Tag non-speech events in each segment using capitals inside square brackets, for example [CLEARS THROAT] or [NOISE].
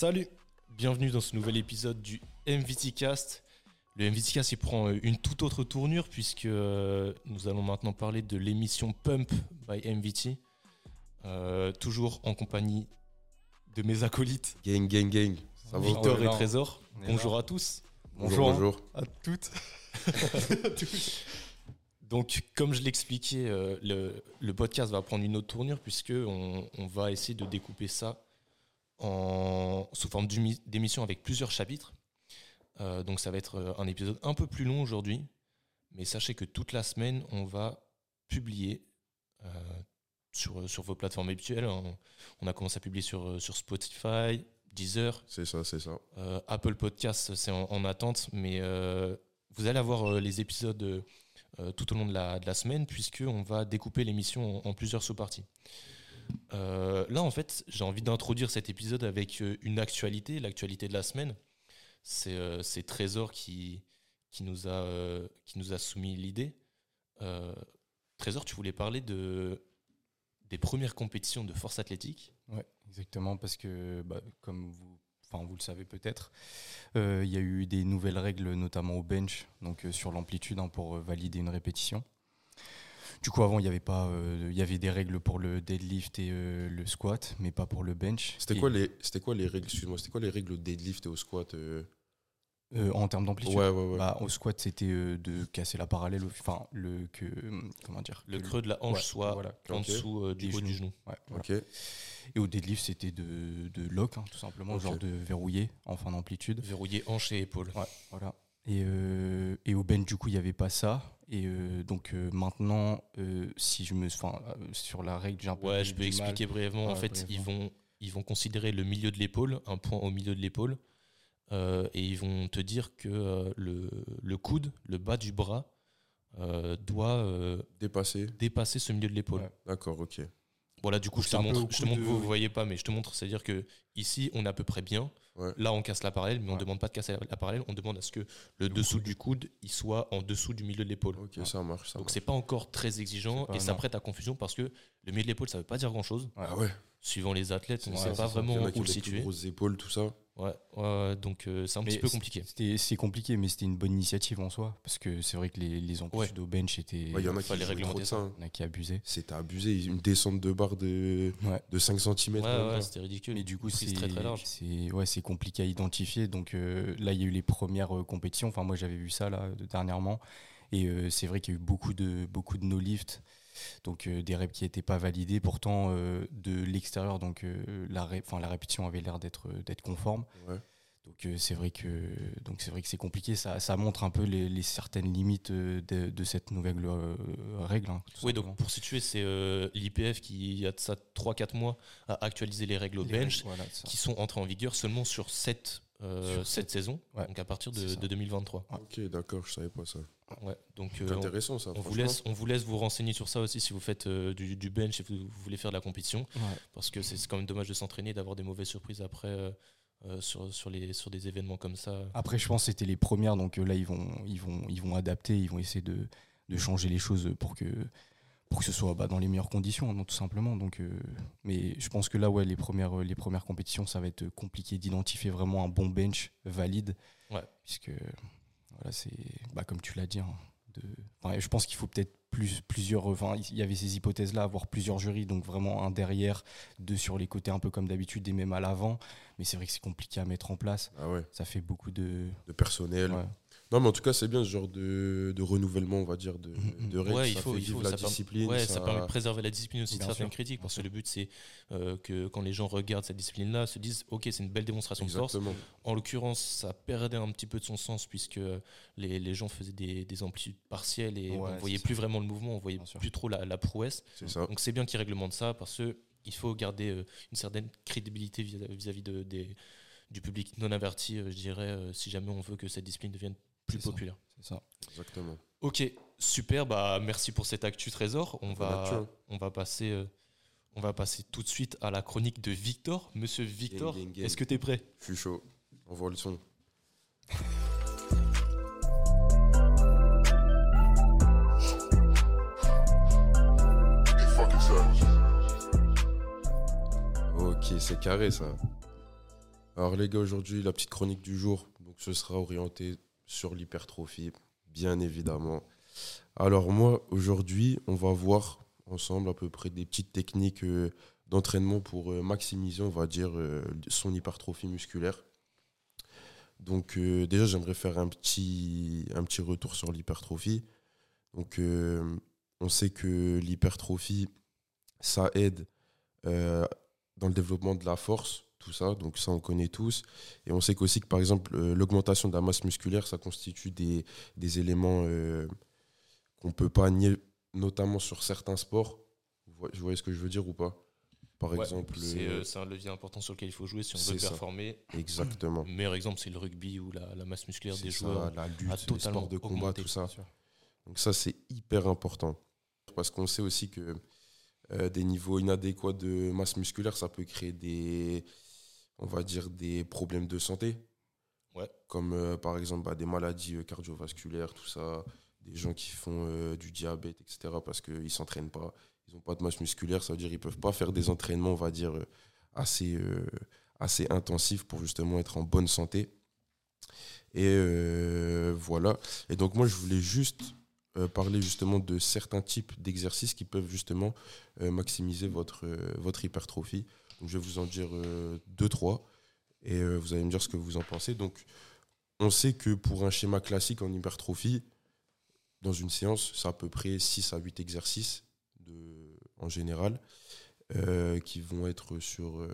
Salut, bienvenue dans ce nouvel épisode du MVT Cast. Le MVT Cast il prend euh, une toute autre tournure puisque euh, nous allons maintenant parler de l'émission Pump by MVT. Euh, toujours en compagnie de mes acolytes Gang, gang, gang. Ça va Victor et. Trésor. Bonjour là. à tous. Bonjour, bonjour. À toutes. [LAUGHS] [LAUGHS] Donc, comme je l'expliquais, le, le podcast va prendre une autre tournure puisque on, on va essayer de découper ça en, sous forme d'émission avec plusieurs chapitres. Euh, donc, ça va être euh, un épisode un peu plus long aujourd'hui, mais sachez que toute la semaine, on va publier euh, sur, sur vos plateformes habituelles. On, on a commencé à publier sur, sur Spotify, Deezer, C'est ça, c'est ça. euh, Apple Podcast, c'est en, en attente, mais vous allez avoir les épisodes tout au long de la, de la semaine, puisqu'on va découper l'émission en, en plusieurs sous-parties. Euh, là, en fait, j'ai envie d'introduire cet épisode avec euh, une actualité, l'actualité de la semaine. C'est euh, Trésor qui, qui, nous a, qui nous a soumis l'idée. Trésor, tu voulais parler de, des premières compétitions de force athlétique. Ouais, exactement, parce que bah, comme vous, vous le savez peut-être, il y a eu des nouvelles règles, notamment au bench, donc sur l'amplitude hein, pour valider une répétition. Du coup, avant, il y avait pas, euh, il y avait des règles pour le deadlift et euh, le squat, mais pas pour le bench. C'était Et, quoi les, c'était quoi les règles, excuse-moi, c'était quoi les règles au deadlift et au squat euh? Euh, en termes d'amplitude Ouais, ouais, ouais. Bah, au squat, c'était euh, de casser la parallèle, enfin le que, comment dire, Le creux de la hanche ouais, soit voilà. en dessous euh, du genou. Ouais, voilà. Ok. Et au deadlift, c'était de, de lock, hein, tout simplement, Ok. genre de verrouiller en fin d'amplitude. Verrouiller hanche et épaule. Ouais, voilà. Et, euh, et au bench, du coup, il n'y avait pas ça. Et euh, donc euh, maintenant, euh, si je me, enfin, euh, sur la règle, j'ai un peu Ouais, du- je peux du expliquer brièvement. en fait, ils vont, ils vont considérer le milieu de l'épaule, un point au milieu de l'épaule, euh, et ils vont te dire que euh, le, le coude, le bas du bras, euh, doit euh, Dépassé. dépasser ce milieu de l'épaule. Ouais. D'accord, ok. Voilà, du coup, je te montre. Je te montre, de- vous, vous voyez pas, mais je te montre. C'est-à-dire que ici, on est à peu près bien. Ouais. Là, on casse la parallèle, mais on Ouais. demande pas de casser la parallèle. On demande à ce que le dessous du coude, il soit en dessous du milieu de l'épaule. Ok, ça marche, ça Donc c'est pas encore très exigeant pas- et ça non. prête à confusion parce que le milieu de l'épaule ça veut pas dire grand chose. Ah ouais. Suivant les athlètes, on Ouais, sait pas vraiment où le situer. grosses épaules, tout ça. Ouais, ouais, donc euh, c'est un Mais petit peu compliqué. C'était, c'est compliqué, mais c'était une bonne initiative en soi. Parce que c'est vrai que les, les amplitudes au bench étaient. Ouais, Il y en a qui fallait jouent trop réglementer de ça. hein. il y en a qui abusaient. C'était abusé. Une descente de barre de, Ouais. de 5 cm. Ouais, ouais, c'était ridicule. Mais du coup, c'est très très large. C'est ouais, c'est compliqué à identifier. Donc euh, là, il y a eu les premières euh, compétitions. Enfin, moi, j'avais vu ça là de- dernièrement, et euh, c'est vrai qu'il y a eu beaucoup de beaucoup de no lift, donc euh, des reps qui n'étaient pas validés. Pourtant, euh, de l'extérieur, donc euh, la ré- la répétition avait l'air d'être d'être conforme. Ouais. Donc euh, c'est vrai que donc c'est vrai que c'est compliqué. Ça, ça montre un peu les, les certaines limites de, de cette nouvelle euh, règle. hein, Oui, simplement. donc pour situer, c'est euh, l'IPF qui, il y a de ça 3-4 mois, a actualisé les règles au Les bench règles, voilà, ça. qui sont entrées en vigueur seulement sur cette, euh, cette saison, Ouais, donc à partir de, c'est ça. de 2023. Ok, d'accord, je savais pas ça. Ouais, donc C'est euh, on- intéressant, ça. on, vous laisse, on vous laisse vous renseigner sur ça aussi si vous faites euh, du, du bench et vous, vous voulez faire de la compétition. Ouais. parce que c'est quand même dommage de s'entraîner, d'avoir des mauvaises surprises après euh, euh, sur, sur, les, sur des événements comme ça. Après, je pense que c'était les premières, donc euh, là, ils vont, ils vont, ils vont adapter, ils vont essayer de, de changer les choses pour que, pour que ce soit bah, dans les meilleures conditions, hein, tout simplement. Donc, euh, mais je pense que là, ouais, les premières, euh, les premières compétitions, ça va être compliqué d'identifier vraiment un bon bench valide, Ouais. puisque voilà, c'est, bah, comme tu l'as dit, hein, de, enfin, je pense qu'il faut peut-être plus, plusieurs, enfin, il y avait ces hypothèses-là, avoir plusieurs jurys, donc vraiment un derrière, deux sur les côtés, un peu comme d'habitude, et même à l'avant. Mais c'est vrai que c'est compliqué à mettre en place. Ah ouais, Ça fait beaucoup de. de personnel. Ouais. Non, mais en tout cas, c'est bien ce genre de, de renouvellement, on va dire, de, Mhm. de règles. Ouais, il faut, fait il vivre faut, la ça permet- discipline. ouais, ça... ça- permet de préserver la discipline aussi de Bien certaines sûr, critiques, parce que le but c'est euh, que quand les gens regardent cette discipline-là, se disent ok, c'est une belle démonstration de force. Exactement. En l'occurrence, ça perdait un petit peu de son sens puisque les, les gens faisaient des, des amplitudes partielles et Ouais, on c'est voyait ça. plus vraiment le mouvement, on voyait Bien sûr. plus trop la, la prouesse. C'est ça. Donc c'est bien qu'ils réglementent ça parce que il faut garder euh, une certaine crédibilité vis- vis-à-vis de, des- du public non averti, euh, je dirais, euh, si jamais on veut que cette discipline devienne plus populaire. C'est ça. Exactement. Ok, super, bah merci pour cet actu trésor. On va, hein. on va passer, euh, on va passer tout de suite à la chronique de Victor. Monsieur Victor, est-ce que tu es prêt? Je suis chaud. Envoie le son. Ok, c'est carré ça. Alors les gars, aujourd'hui, la petite chronique du jour, donc ce sera orienté sur l'hypertrophie, bien évidemment. Alors moi, aujourd'hui, on va voir ensemble à peu près des petites techniques euh, d'entraînement pour euh, maximiser, on va dire, euh, son hypertrophie musculaire. Donc déjà, j'aimerais faire un petit, retour sur l'hypertrophie. Donc on sait que l'hypertrophie, ça aide dans le développement de la force, tout ça, donc ça on connaît tous. Et on sait qu'aussi que par exemple euh, l'augmentation de la masse musculaire, ça constitue des, des éléments euh, qu'on ne peut pas nier, notamment sur certains sports. Vous voyez, vous voyez ce que je veux dire ou pas? Par Ouais, exemple, c'est euh, c'est un levier important sur lequel il faut jouer si on veut ça. performer. exactement. Le [CLEARS THROAT] meilleur exemple, c'est le rugby où la, la masse musculaire des ça, joueurs la a lutte, les totalement sports de combat, augmenté. tout ça. Donc ça, c'est hyper important. Parce qu'on sait aussi que des niveaux inadéquats de masse musculaire, ça peut créer des, on va dire, des problèmes de santé. Ouais. Comme euh, par exemple bah, des maladies euh, cardiovasculaires, tout ça. Des gens qui font euh, du diabète, etc. Parce qu'ils ne s'entraînent pas. Ils n'ont pas de masse musculaire. Ça veut dire qu'ils ne peuvent pas faire des entraînements, on va dire, assez, euh, assez intensifs pour justement être en bonne santé. Et voilà. Et donc moi, je voulais juste parler justement de certains types d'exercices qui peuvent justement maximiser votre, votre hypertrophie. Je vais vous en dire euh, deux, trois, et euh, vous allez me dire ce que vous en pensez. Donc, on sait que pour un schéma classique en hypertrophie, dans une séance, c'est à peu près 6 à 8 exercices en général, euh, qui vont être sur euh,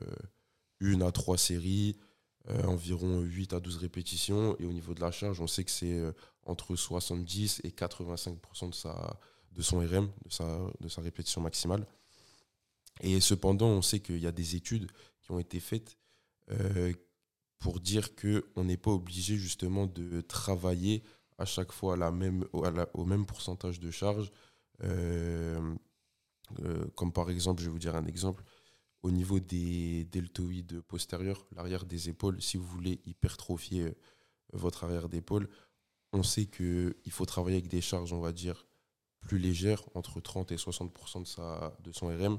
une à trois séries, environ 8 à 12 répétitions. Et au niveau de la charge, on sait que c'est entre 70 et 85% de, son RM, de sa répétition maximale. Et cependant, on sait qu'il y a des études qui ont été faites euh, pour dire qu'on n'est pas obligé justement de travailler à chaque fois à la même, au, même pourcentage de charge. Euh, euh, comme par exemple, je vais vous dire un exemple, au niveau des deltoïdes postérieurs, l'arrière des épaules, si vous voulez hypertrophier votre arrière d'épaule, on sait qu'il faut travailler avec des charges, on va dire, plus légères, entre 30 et 60% de, sa, de son RM,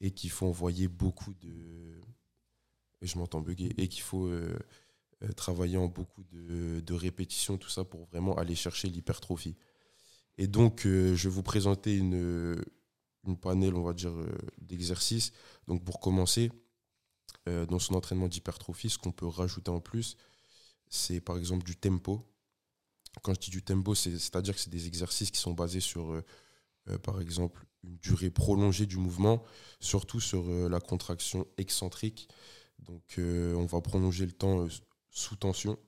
et qu'il faut envoyer beaucoup de... Je m'entends bugger. Et qu'il faut euh, euh, travailler en beaucoup de, de répétitions, tout ça, pour vraiment aller chercher l'hypertrophie. Et donc, euh, je vais vous présenter une, une panel, on va dire, d'exercices. Donc, pour commencer, dans son entraînement d'hypertrophie, ce qu'on peut rajouter en plus, c'est par exemple du tempo. Quand je dis du tempo, c'est- c'est-à-dire que c'est des exercices qui sont basés sur, par exemple, une durée prolongée du mouvement, surtout sur euh, la contraction excentrique. Donc, euh, on va prolonger le temps euh, sous tension,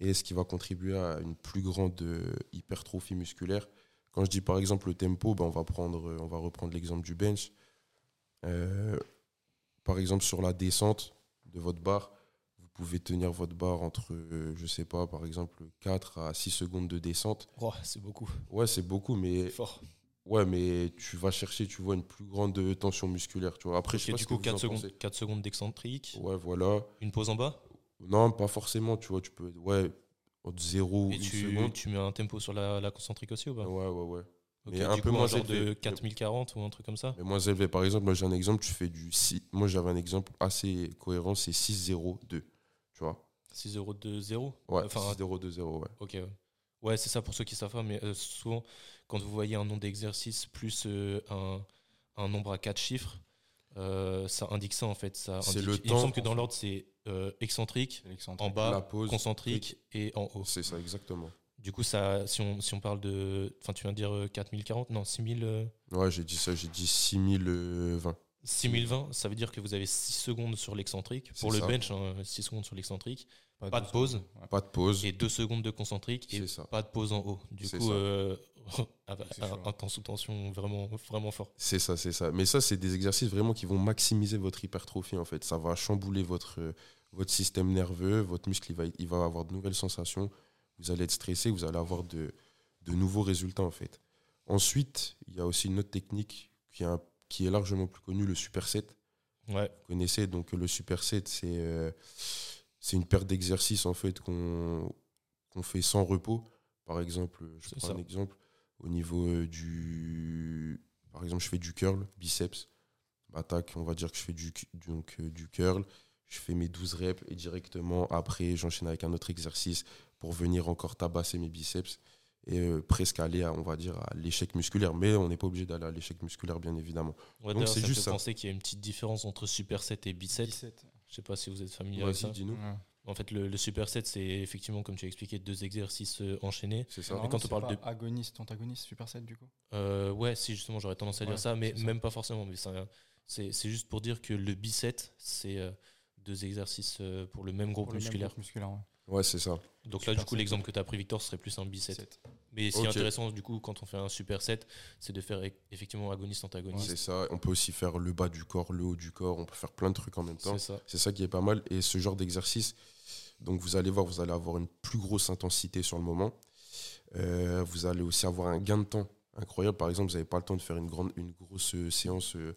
et ce qui va contribuer à une plus grande hypertrophie musculaire. Quand je dis par exemple le tempo, ben, on, va prendre, on va reprendre l'exemple du bench. Euh, par exemple, sur la descente de votre barre, vous pouvez tenir votre barre entre, euh, je sais pas, par exemple, 4 à 6 secondes de descente. Oh, c'est beaucoup. Ouais, c'est beaucoup, mais, Fort. Ouais, mais tu vas chercher, tu vois, une plus grande tension musculaire. Tu vois. Après, je sais pas du ce que coup, vous 4 en secondes, pensez. 4 secondes d'excentrique. Ouais, voilà. Une pause en bas? Non, pas forcément, tu vois, tu peux, ouais, entre 0 ou Et 1 tu, seconde. tu mets un tempo sur la, la concentrique aussi ou pas? Ouais, ouais, ouais. Ok, mais un peu moins genre de élevé. 4040 ou un truc comme ça? Mais moins élevé. Par exemple, moi j'ai un exemple, tu fais du 6. Moi j'avais un exemple assez cohérent, c'est 6-0-2. Tu vois 6 euros de 0 Ouais, Enfin, 6-0-2-0, ouais. Ok, ouais. Ouais, c'est ça pour ceux qui savent pas, mais euh, souvent, quand vous voyez un nombre d'exercices plus euh, un, un nombre à 4 chiffres, euh, ça indique ça en fait. Ça C'est indique- le Il me temps, semble que dans l'ordre, c'est euh, excentrique, en bas, La pause, concentrique et en haut. C'est ça, exactement. Du coup, ça, si, on, si on parle de. Enfin, tu viens de dire euh, 4040 Non, 6000, euh, Ouais, j'ai dit ça, j'ai dit 6020. 6020, ça veut dire que vous avez 6 secondes sur l'excentrique. Pour le ça. bench, 6 secondes sur l'excentrique. Pas de pause. Pas de pause. Et 2 secondes de concentrique. Et ça. pas de pause en haut. Du coup, euh, un, chaud. un temps sous tension vraiment, vraiment fort. C'est ça, c'est ça. Mais ça, c'est des exercices vraiment qui vont maximiser votre hypertrophie en fait. Ça va chambouler votre, euh, votre système nerveux, votre muscle, il va, il va avoir de nouvelles sensations. Vous allez être stressé, vous allez avoir de, de nouveaux résultats en fait. Ensuite, il y a aussi une autre technique qui est, un- qui est largement plus connue, le superset. Ouais, Vous connaissez donc le superset, c'est euh, c'est une paire d'exercices en fait qu'on qu'on fait sans repos. Par exemple, je prends ça. un exemple au niveau euh, du par exemple, je fais du curl biceps attaque, on va dire que je fais du donc euh, du curl, je fais mes 12 reps et directement après, j'enchaîne avec un autre exercice pour venir encore tabasser mes biceps et euh, presque aller, à, on va dire, à l'échec musculaire. Mais on n'est pas obligé d'aller à l'échec musculaire, bien évidemment. Ouais, Donc, d'ailleurs, c'est juste penser qu'il y a une petite différence entre superset et biceps. 17. Je sais pas si vous êtes familier avec ça. Dis-nous. Ouais. En fait, le, le superset, c'est effectivement, comme tu as expliqué, deux exercices euh, enchaînés. C'est ça. Mais quand on parle de- Agoniste, antagoniste, superset du coup Euh, ouais, si justement, j'aurais tendance à dire ça, mais ça. même pas forcément. Mais c'est c'est juste pour dire que le bicep, c'est euh, deux exercices euh, pour le même groupe Pour le même musculaire. groupe musculaire, ouais. Ouais, c'est ça. Donc là, du coup, l'exemple que tu as pris, Victor, serait plus un bicep. Sept. Mais ce qui est intéressant, du coup, quand on fait un superset, c'est de faire effectivement agoniste-antagoniste. C'est ça. On peut aussi faire le bas du corps, le haut du corps. On peut faire plein de trucs en même temps. C'est ça. C'est ça qui est pas mal. Et ce genre d'exercice, donc vous allez voir, vous allez avoir une plus grosse intensité sur le moment. Euh, vous allez aussi avoir un gain de temps incroyable. Par exemple, vous n'avez pas le temps de faire une, grande, une grosse euh, séance euh,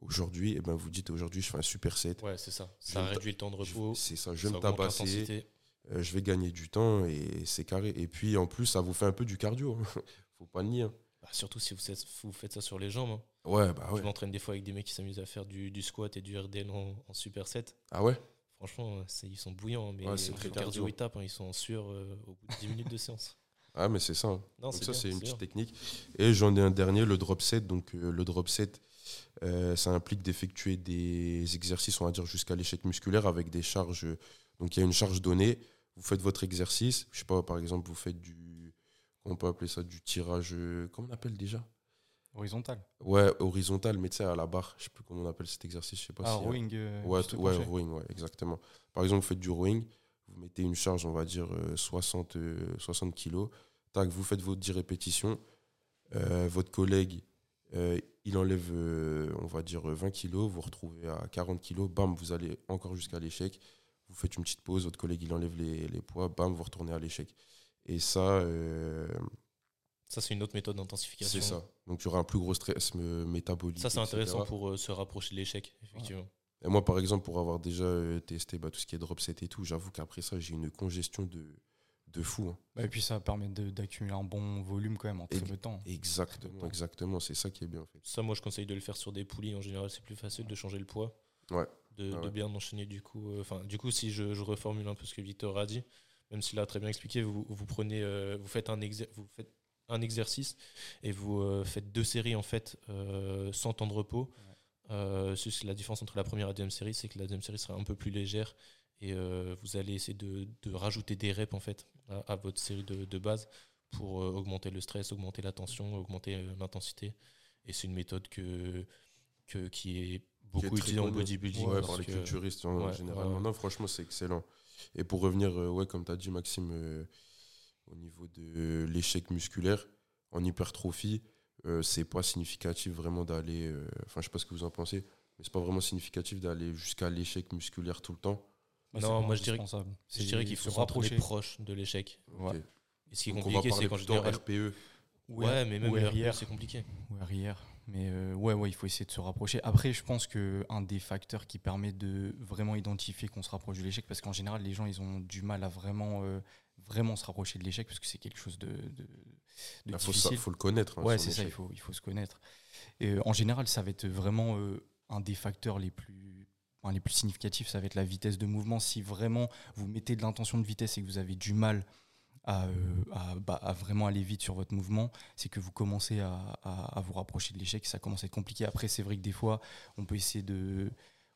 aujourd'hui. Et ben vous dites aujourd'hui, je fais un super set. Ouais, c'est ça. Ça réduit le temps de repos. C'est ça, je vais me tabasser, euh, je vais gagner du temps et c'est carré. Et puis en plus, ça vous fait un peu du cardio. [LAUGHS] Faut pas le nier. hein. Bah, surtout si vous, êtes- vous faites ça sur les jambes. hein. Ouais, bah ouais. Je m'entraîne des fois avec des mecs qui s'amusent à faire du, du squat et du RDL en, en superset. Ah ouais? Franchement, euh, ils sont bouillants, mais Ouais, c'est le cardio, ils tapent, hein, ils sont en sueur euh, au bout de 10 minutes de séance. [LAUGHS] Ah, mais c'est ça. hein. Non, Donc c'est ça, c'est une petite technique. Et j'en ai un dernier, le drop set. Donc euh, le drop set, euh, ça implique d'effectuer des exercices, on va dire, jusqu'à l'échec musculaire avec des charges. Donc il y a une charge donnée. Vous faites votre exercice. Je sais pas, par exemple, vous faites du... Comment on peut appeler ça Du tirage... Comment on appelle déjà? Horizontal. Ouais, horizontal, mais tu sais, à la barre. Je sais plus comment on appelle cet exercice. Je sais pas Ah, si... rowing. euh, Ouais, ouais, rowing, ouais, exactement. Par exemple, vous faites du rowing, vous mettez une charge, on va dire, euh, 60, euh, 60 kilos. Tac, vous faites vos 10 répétitions. Euh, votre collègue, euh, il enlève, euh, on va dire, 20 kilos. Vous retrouvez à 40 kilos. Bam, vous allez encore jusqu'à l'échec. Vous faites une petite pause. Votre collègue, il enlève les, les poids. Bam, vous retournez à l'échec. Et ça, euh, Ça, c'est une autre méthode d'intensification. c'est ça. Donc, il y aura un plus gros stress métabolique. Ça, c'est etc. intéressant pour euh, se rapprocher de l'échec, effectivement. Et moi, par exemple, pour avoir déjà euh, testé bah, tout ce qui est drop set et tout, j'avoue qu'après ça, j'ai une congestion de, de fou. hein. Bah, et puis ça permet d'accumuler un bon volume quand même en très peu de temps. Exactement, Temps. exactement. C'est ça qui est bien, en fait. Ça, moi, je conseille de le faire sur des poulies. En général, c'est plus facile de changer le poids. Ouais. De, Ah bien enchaîner, du coup. euh, Enfin, du coup, si je, je reformule un peu ce que Victor a dit, même s'il a très bien expliqué, vous, vous prenez, euh, vous faites un exer- vous faites un exercice et vous euh, faites deux séries en fait euh, sans temps de repos. Euh, la différence entre la première et la deuxième série, c'est que la deuxième série sera un peu plus légère et euh, vous allez essayer de, de rajouter des reps en fait à, à votre série de, de base pour euh, augmenter le stress, augmenter la tension, augmenter l'intensité. Et c'est une méthode que, que, qui est beaucoup Qui est très utilisée en bodybuilding. Ouais, par les culturistes en ouais, général. ouais. Non, franchement, c'est excellent. Et pour revenir, euh, ouais, comme tu as dit, Maxime, euh, au niveau de l'échec musculaire, en hypertrophie, euh, c'est pas significatif vraiment d'aller. euh, Enfin, je sais pas ce que vous en pensez, mais c'est pas vraiment significatif d'aller jusqu'à l'échec musculaire tout le temps. Bah, Non, moi, je dirais- indispensable. Je dirais qu'il faut se rapprocher proche de l'échec. Ouais. Ok. Et ce qui est Donc, on va compliqué, parler c'est quand je dis RPE. Ouais, mais même ou RIR. c'est compliqué. ou arrière. Mais euh, ouais, ouais, il faut essayer de se rapprocher. Après, je pense que un des facteurs qui permet de vraiment identifier qu'on se rapproche de l'échec, parce qu'en général, les gens, ils ont du mal à vraiment, euh, vraiment se rapprocher de l'échec, parce que c'est quelque chose de, de, de Il faut, difficile. le connaître. hein, ouais, c'est ça, il faut, il faut se connaître. Et, euh, en général, ça va être vraiment euh, un des facteurs les plus, les plus significatifs, ça va être la vitesse de mouvement. Si vraiment vous mettez de l'intention de vitesse et que vous avez du mal à, euh, à, bah, à vraiment aller vite sur votre mouvement, c'est que vous commencez à, à- à vous rapprocher de l'échec et ça commence à être compliqué. Après, c'est vrai que des fois, on peut essayer de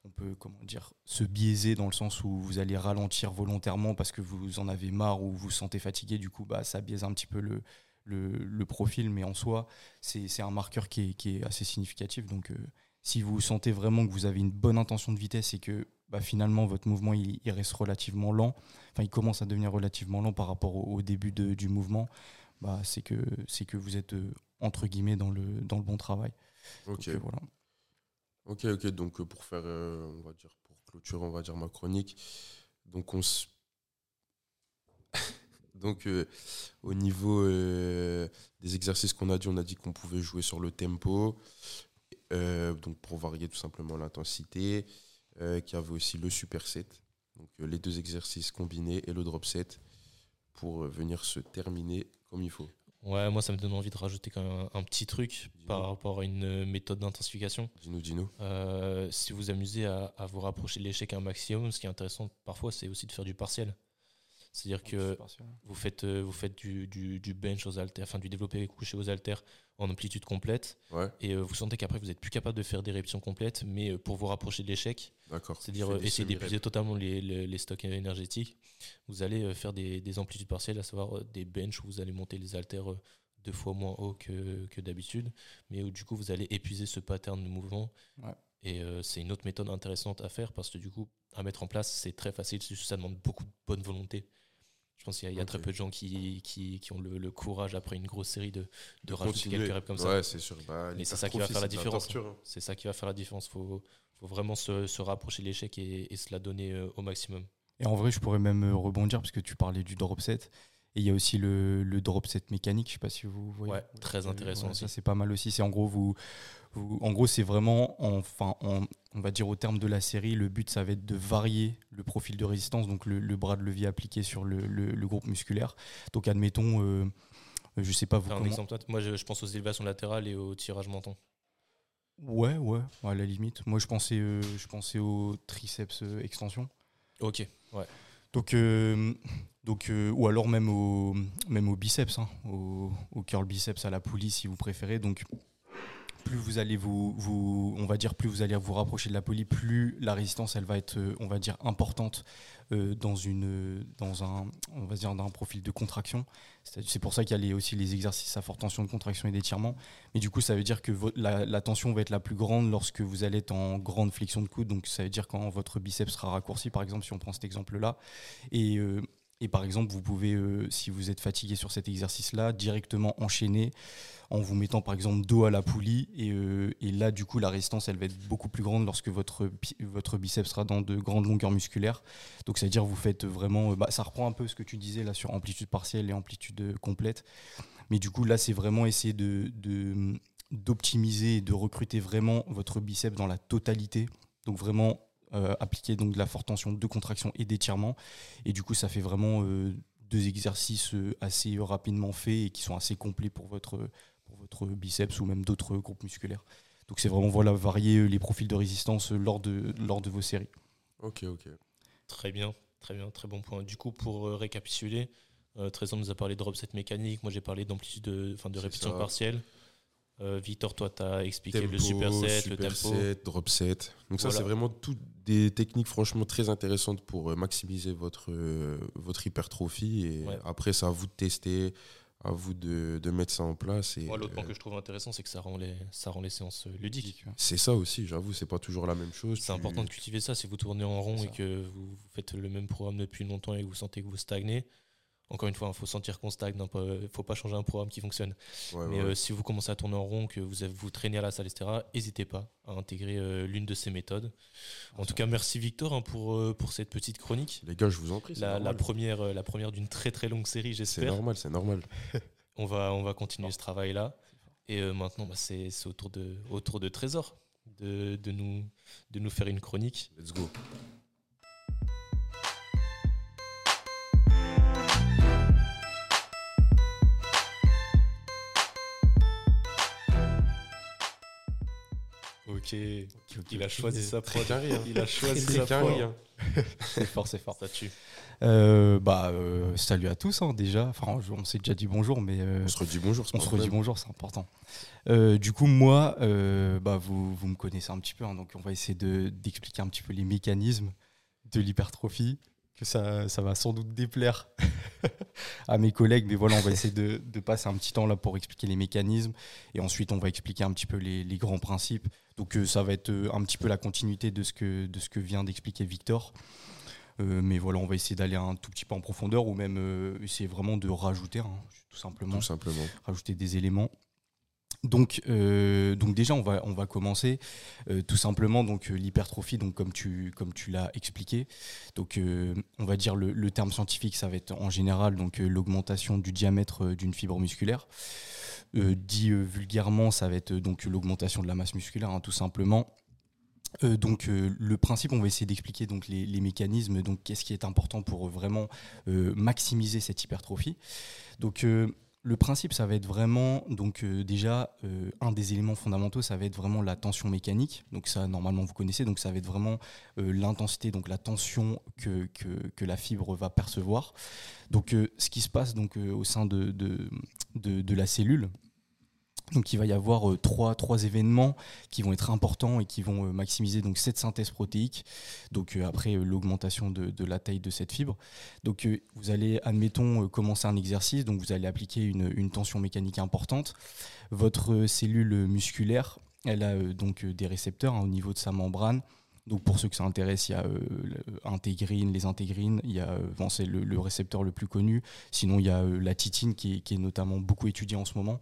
on peut comment dire se biaiser dans le sens où vous allez ralentir volontairement parce que vous en avez marre ou vous vous sentez fatigué du coup bah ça biaise un petit peu le, le, le profil. Mais en soi c'est un marqueur qui est, qui est assez significatif. Donc euh, si vous sentez vraiment que vous avez une bonne intention de vitesse et que bah, finalement votre mouvement il, il reste relativement lent enfin il commence à devenir relativement lent par rapport au, au début de- du mouvement bah c'est que c'est que vous êtes euh, entre guillemets dans le dans le bon travail. Ok. Donc, euh, voilà Ok, ok. Donc, euh, pour faire, euh, on va dire, pour clôturer, on va dire ma chronique. Donc, on s- [LAUGHS] Donc, euh, au niveau euh, des exercices qu'on a dit, on a dit qu'on pouvait jouer sur le tempo. donc, pour varier tout simplement l'intensité. qu'il y avait aussi le superset. Donc, euh, les deux exercices combinés et le drop set pour venir se terminer comme il faut. Ouais, moi ça me donne envie de rajouter quand même un, un petit truc par rapport à une euh, méthode d'intensification. Dis-nous, dis-nous. Euh, si vous amusez à, à vous rapprocher de l'échec un maximum, ce qui est intéressant parfois, c'est aussi de faire du partiel. C'est-à-dire que vous faites, euh, vous faites du, du- du bench aux haltères, enfin du développé couché aux haltères en amplitude complète, Ouais, et euh, vous sentez qu'après vous êtes plus capable de faire des répétitions complètes, mais euh, pour vous rapprocher de l'échec, c'est-à-dire euh, essayer d'épuiser totalement les, les- les stocks énergétiques, vous allez euh, faire des, des amplitudes partielles, à savoir euh, des benches où vous allez monter les haltères euh, deux fois moins haut que, que d'habitude, mais où du coup vous allez épuiser ce pattern de mouvement. Ouais. Et euh, c'est une autre méthode intéressante à faire parce que du coup, à mettre en place, c'est très facile, ça demande beaucoup de bonne volonté. Je pense qu'il y a, y très peu de gens qui, qui, qui ont le, le courage après une grosse série de, de rajouter Continuer. quelques reps comme ça. Ouais, c'est sûr. Bah, Mais c'est ça qui va faire la différence. hein. C'est ça qui va faire la différence. Il faut, faut vraiment se, se rapprocher de l'échec et, et se la donner euh, au maximum. Et en vrai, je pourrais même euh, rebondir parce que tu parlais du drop set. Et il y a aussi le, le drop set mécanique, je sais pas si vous voyez. Ouais, très intéressant aussi. Ça, c'est pas mal aussi. C'est en gros, vous- en gros, c'est vraiment, enfin, en- on va dire au terme de la série, le but, ça va être de varier le profil de résistance, donc le, le bras de levier appliqué sur le, le- le groupe musculaire. Donc, admettons, euh, je sais pas vous Faire un comment- exemple, toi, moi je, je pense aux élévations latérales et au tirage menton. Ouais, ouais, à la limite. Moi, je pensais, euh, je pensais au triceps euh, extension. Ok, ouais. Donc, euh, donc euh, ou alors même au, même au biceps, hein, au, au curl biceps à la poulie si vous préférez. Donc, plus vous allez vous, on va dire, plus vous allez vous rapprocher de la poulie, plus la résistance, elle va être, euh, on va dire, importante euh, dans une, dans un, on va dire, dans un profil de contraction. C'est pour ça qu'il y a aussi les exercices à forte tension de contraction et d'étirement. Mais du coup, ça veut dire que la, tension va être la plus grande lorsque vous allez être en grande flexion de coude. Donc, ça veut dire quand votre biceps sera raccourci, par exemple, si on prend cet exemple-là. Euh, et par exemple, vous pouvez, euh, si vous êtes fatigué sur cet exercice-là, directement enchaîner en vous mettant par exemple dos à la poulie. Et, euh, là, du coup, la résistance, elle va être beaucoup plus grande lorsque votre, votre biceps sera dans de grandes longueurs musculaires. Donc, c'est-à-dire, vous faites vraiment. euh, bah, ça reprend un peu ce que tu disais là sur amplitude partielle et amplitude complète. Mais du coup, là, c'est vraiment essayer de. de d'optimiser et de recruter vraiment votre biceps dans la totalité donc vraiment euh, appliquer donc de la forte tension de contraction et d'étirement et du coup ça fait vraiment euh, deux exercices euh, assez rapidement faits et qui sont assez complets pour votre pour votre biceps ou même d'autres groupes musculaires donc c'est vraiment voilà varier les profils de résistance lors de lors de vos séries Ok, ok. Très bien, très bien, très bon point. Du coup, pour récapituler, euh, Trésor nous a parlé de drop set mécanique, moi j'ai parlé d'amplitude de, enfin, de répétition ça. partielle. Euh, Victor, toi, tu as expliqué Tempo, le superset, le tempo. superset, drop set. Donc ça, c'est vraiment toutes des techniques franchement très intéressantes pour euh, maximiser votre, euh, votre hypertrophie. Et Ouais. après, c'est à vous de tester, à vous de, de mettre ça en place. Et, l'autre point euh, que je trouve intéressant, c'est que ça rend les, ça rend les séances ludiques. c'est ça aussi, j'avoue, c'est pas toujours la même chose. C'est Tu- important de cultiver ça. Si vous tournez en rond et que vous, vous faites le même programme depuis longtemps et que vous sentez que vous stagnez, encore une fois, il faut sentir qu'on stagne. Il ne faut pas changer un programme qui fonctionne. Ouais, Mais ouais. euh, si vous commencez à tourner en rond, que vous, vous traînez à la salle, etc., n'hésitez pas à intégrer euh, l'une de ces méthodes. En tout cas, merci Victor hein, pour, euh, pour cette petite chronique. Les gars, je vous en prie. c'est La, la première, euh, la première d'une très très longue série, C'est j'espère. normal, c'est normal. [LAUGHS] On va, on va continuer ce travail-là. Et euh, maintenant, bah, c'est c'est au tour de, au tour de Trésor de, de, nous, de nous faire une chronique. Let's go. Ok, il a choisi sa prod. Il a choisi sa prod. c'est fort c'est fort Ça tue. Euh, bah euh, salut à tous hein, déjà enfin on s'est déjà dit bonjour mais euh, On se redit bonjour. c'est On se redit bonjour, c'est important. Euh, du coup, moi, bah, vous, vous me connaissez un petit peu, hein, donc on va essayer de- d'expliquer un petit peu les mécanismes de l'hypertrophie, que ça, ça va sans doute déplaire [LAUGHS] à mes collègues, mais voilà, on va essayer de, de passer un petit temps là pour expliquer les mécanismes, et ensuite on va expliquer un petit peu les, les grands principes. Donc euh, ça va être euh, un petit peu la continuité de ce que, de ce que vient d'expliquer Victor. Euh, mais voilà, on va essayer d'aller un tout petit peu en profondeur ou même euh, essayer vraiment de rajouter, hein, tout simplement Tout simplement. rajouter des éléments. Donc, euh, donc déjà, on va, on va commencer euh, tout simplement donc euh, l'hypertrophie, donc comme tu, l'as expliqué. Donc, on va dire le, terme scientifique, ça va être en général donc l'augmentation du diamètre d'une fibre musculaire. Dit vulgairement, ça va être donc l'augmentation de la masse musculaire, hein, tout simplement. Donc le principe, on va essayer d'expliquer donc les, mécanismes, donc qu'est-ce qui est important pour vraiment maximiser cette hypertrophie. Donc le principe, ça va être vraiment, donc euh, déjà, euh, un des éléments fondamentaux, ça va être vraiment la tension mécanique. Donc ça, normalement, vous connaissez. Donc ça va être vraiment euh, l'intensité, donc la tension que, la fibre va percevoir. Donc ce qui se passe donc, au sein de, de la cellule, donc il va y avoir euh, trois, trois, événements qui vont être importants et qui vont euh, maximiser donc cette synthèse protéique. Donc euh, après l'augmentation de, la taille de cette fibre. Donc vous allez, admettons, commencer un exercice. Donc vous allez appliquer une, tension mécanique importante. Votre cellule musculaire, elle a donc des récepteurs hein, au niveau de sa membrane. Donc pour ceux que ça intéresse, il y a euh, intégrine, les intégrines, il y a c'est le, récepteur le plus connu. Sinon il y a la titine qui est notamment beaucoup étudiée en ce moment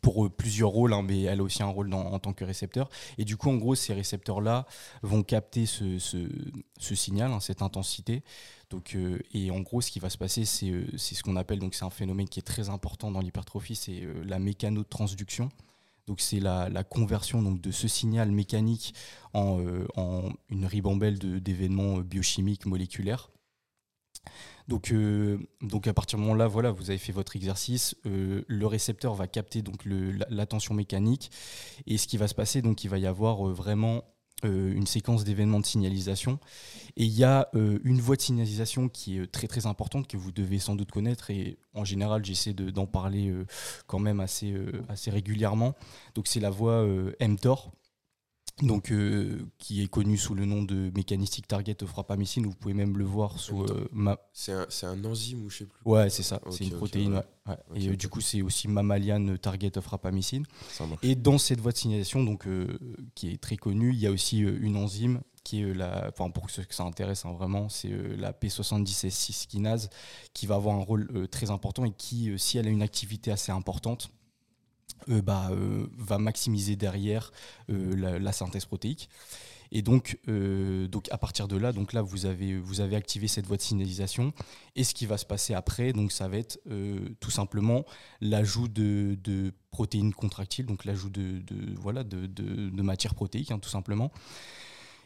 pour plusieurs rôles, hein, mais elle a aussi un rôle en tant que récepteur. Et du coup, en gros, ces récepteurs-là vont capter ce, signal, hein, cette intensité. Donc, euh, et en gros, ce qui va se passer, c'est euh, ce qu'on appelle, donc c'est un phénomène qui est très important dans l'hypertrophie, c'est euh, la mécanotransduction. Donc c'est la, conversion donc, de ce signal mécanique euh, en une ribambelle d'événements biochimiques moléculaires. Donc, euh, donc à partir du moment-là, voilà, vous avez fait votre exercice, euh, le récepteur va capter donc le, la, la, tension mécanique. Et ce qui va se passer, donc il va y avoir euh, vraiment une séquence d'événements de signalisation. Et il y a une voie de signalisation qui est très très importante que vous devez sans doute connaître. Et en général j'essaie d'en parler quand même assez, assez régulièrement. Donc c'est la voie mTOR donc, euh, qui est connu sous le nom de Mechanistic Target of Rapamycin. Vous pouvez même le voir sous. Euh, ma... C'est un, un, enzyme ou je sais plus. Ouais, c'est ça. Okay, c'est une protéine. Okay, ouais. Ouais. Okay, et euh, du coup, c'est aussi Mammalian Target of Rapamycin. Et dans cette voie de signalisation, donc, qui est très connue, il y a aussi une enzyme qui est la, enfin pour ceux que ça intéresse hein, vraiment, c'est la P70S6 kinase qui va avoir un rôle très important et qui, si elle a une activité assez importante, bah, euh, va maximiser derrière euh, la, synthèse protéique. Et donc, euh, donc à partir de là, donc là vous avez, vous avez activé cette voie de signalisation. Et ce qui va se passer après, donc ça va être euh, tout simplement l'ajout de, de, protéines contractiles, donc l'ajout de, de, voilà, de, de, matière protéique, hein, tout simplement.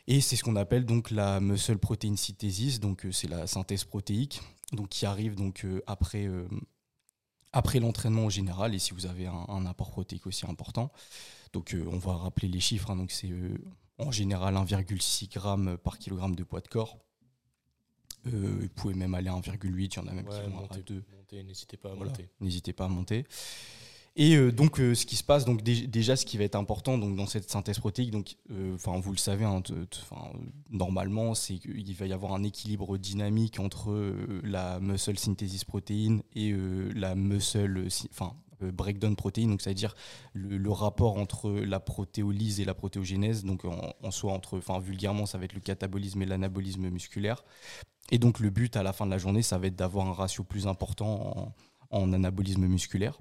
Et c'est ce qu'on appelle donc la muscle protein synthesis, donc euh, c'est la synthèse protéique, donc qui arrive donc après après l'entraînement en général et si vous avez un, un apport protéique aussi important. Donc euh, on va rappeler les chiffres, hein, donc c'est euh, en général 1,6 g par kilogramme de poids de corps. Euh, vous pouvez même aller à 1,8, il y en a même ouais, qui vont monter, à 2. N'hésitez pas à voilà. monter. N'hésitez pas à monter. Et euh, donc, euh, ce qui se passe, donc dé déjà, ce qui va être important donc, dans cette synthèse protéique, donc, euh, vous le savez, hein, normalement, c'est qu'il va y avoir un équilibre dynamique entre la muscle synthesis protéine et la muscle, enfin, breakdown protéine, donc c'est-à-dire le, rapport entre la protéolyse et la protéogénèse, donc en, soi, entre, vulgairement, ça va être le catabolisme et l'anabolisme musculaire. Et donc, le but à la fin de la journée, ça va être d'avoir un ratio plus important en anabolisme musculaire.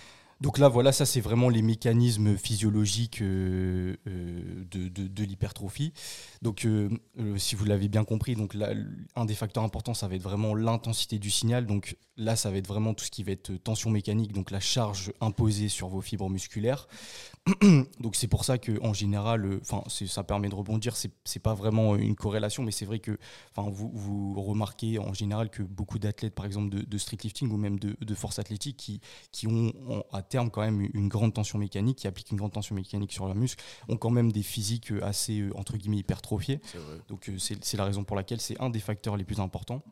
Donc là, voilà, ça c'est vraiment les mécanismes physiologiques euh, euh, de, de, l'hypertrophie. Donc, euh, si vous l'avez bien compris, donc là, un des facteurs importants, ça va être vraiment l'intensité du signal. Donc là, ça va être vraiment tout ce qui va être tension mécanique, donc la charge imposée sur vos fibres musculaires. [CLEARS THROAT] donc c'est pour ça que en général, enfin, ça permet de rebondir. C'est pas vraiment une corrélation, mais c'est vrai que, vous, remarquez en général que beaucoup d'athlètes, par exemple de, de street lifting ou même de, force athlétique, qui, qui ont, terme quand même une grande tension mécanique, qui appliquent une grande tension mécanique sur leur muscle, ont quand même des physiques assez, entre guillemets, hypertrophiées. Donc c'est la raison pour laquelle c'est un des facteurs les plus importants.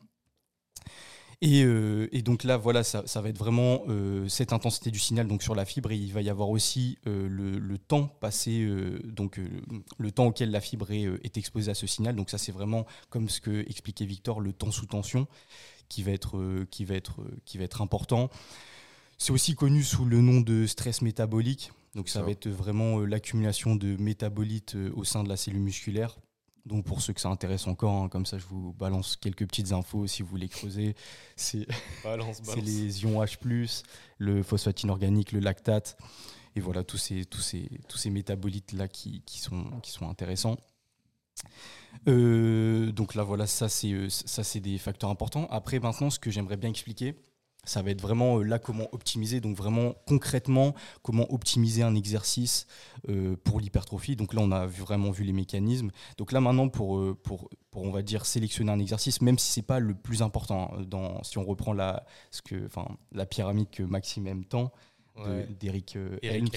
Et, euh, et, donc là, voilà, ça, ça va être vraiment euh, cette intensité du signal donc sur la fibre. Et il va y avoir aussi euh, le, le, temps passé, euh, donc euh, le temps auquel la fibre est, est, exposée à ce signal. Donc ça, c'est vraiment comme ce que expliquait Victor, le temps sous tension, qui va être, qui va être, qui va être important. C'est aussi connu sous le nom de stress métabolique. Donc ça, ça va être vraiment l'accumulation de métabolites au sein de la cellule musculaire donc pour ceux que ça intéresse encore, hein, comme ça je vous balance quelques petites infos si vous voulez creuser. C'est [LAUGHS] [LAUGHS] les ions H+, le phosphate inorganique, le lactate, et voilà tous ces, tous ces, tous ces métabolites là qui, qui, sont, qui sont intéressants. Euh, donc là voilà, ça c'est, ça c'est des facteurs importants. Après maintenant, ce que j'aimerais bien expliquer, ça va être vraiment euh, là comment optimiser, donc vraiment concrètement comment optimiser un exercice euh, pour l'hypertrophie. Donc là, on a vraiment vu les mécanismes. Donc là, maintenant, pour, euh, pour, pour on va dire sélectionner un exercice, même si c'est pas le plus important, hein, dans, si on reprend la, ce que, enfin, la pyramide que Maxime aime tant, d'Eric Helms.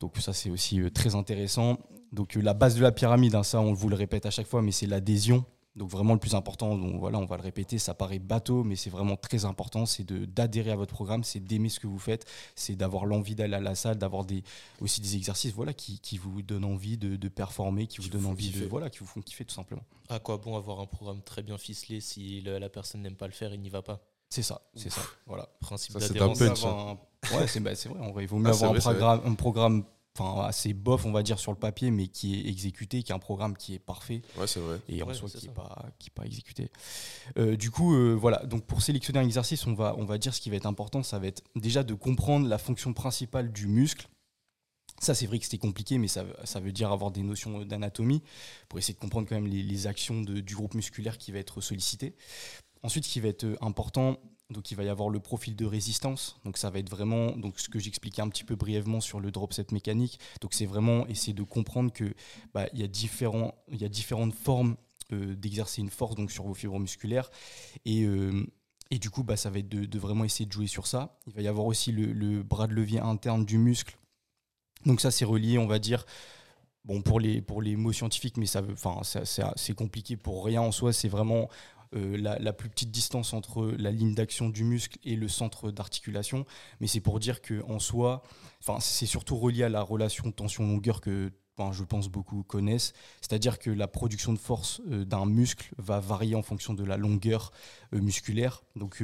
Donc ça, c'est aussi très intéressant. Donc la base de la pyramide, hein, ça, on vous le répète à chaque fois, mais c'est l'adhésion. Donc vraiment le plus important, donc voilà, on va le répéter, ça paraît bateau, mais c'est vraiment très important, c'est d'adhérer à votre programme, c'est d'aimer ce que vous faites, c'est d'avoir l'envie d'aller à la salle, d'avoir des, aussi des exercices voilà, qui, qui vous donnent envie de, de performer, qui, vous donnent envie de voilà, qui vous font kiffer tout simplement. À quoi bon avoir un programme très bien ficelé si la personne n'aime pas le faire, il n'y va pas? C'est ça, c'est ça. Voilà. Principe d'adhérence. Ouais, c'est bah, vrai. il vaut mieux ah, avoir un, programme, un programme enfin assez bof on va dire sur le papier mais qui est exécuté qui est un programme qui est parfait. Ouais c'est vrai. Et en soi qui n'est pas qui pas exécuté. Euh, du coup euh, voilà. Donc pour sélectionner un exercice on va on va dire ce qui va être important ça va être déjà de comprendre la fonction principale du muscle. Ça, c'est vrai que c'était compliqué, mais ça, ça, veut dire avoir des notions d'anatomie pour essayer de comprendre quand même les, les actions de, du groupe musculaire qui va être sollicité. Ensuite, ce qui va être important, donc il va y avoir le profil de résistance. Donc ça va être vraiment donc ce que j'expliquais un petit peu brièvement sur le drop set mécanique. Donc c'est vraiment essayer de comprendre que bah, il y a différents il y a différentes formes euh, d'exercer une force donc sur vos fibres musculaires et euh, et du coup, bah, ça va être de, vraiment essayer de jouer sur ça. Il va y avoir aussi le, bras de levier interne du muscle. Donc ça, c'est relié, on va dire, bon pour les pour les mots scientifiques, mais ça enfin c'est compliqué pour rien en soi. C'est vraiment euh, la, plus petite distance entre la ligne d'action du muscle et le centre d'articulation. Mais c'est pour dire qu'en soi, c'est surtout relié à la relation tension-longueur que je pense beaucoup connaissent. C'est-à-dire que la production de force euh, d'un muscle va varier en fonction de la longueur euh, musculaire. Donc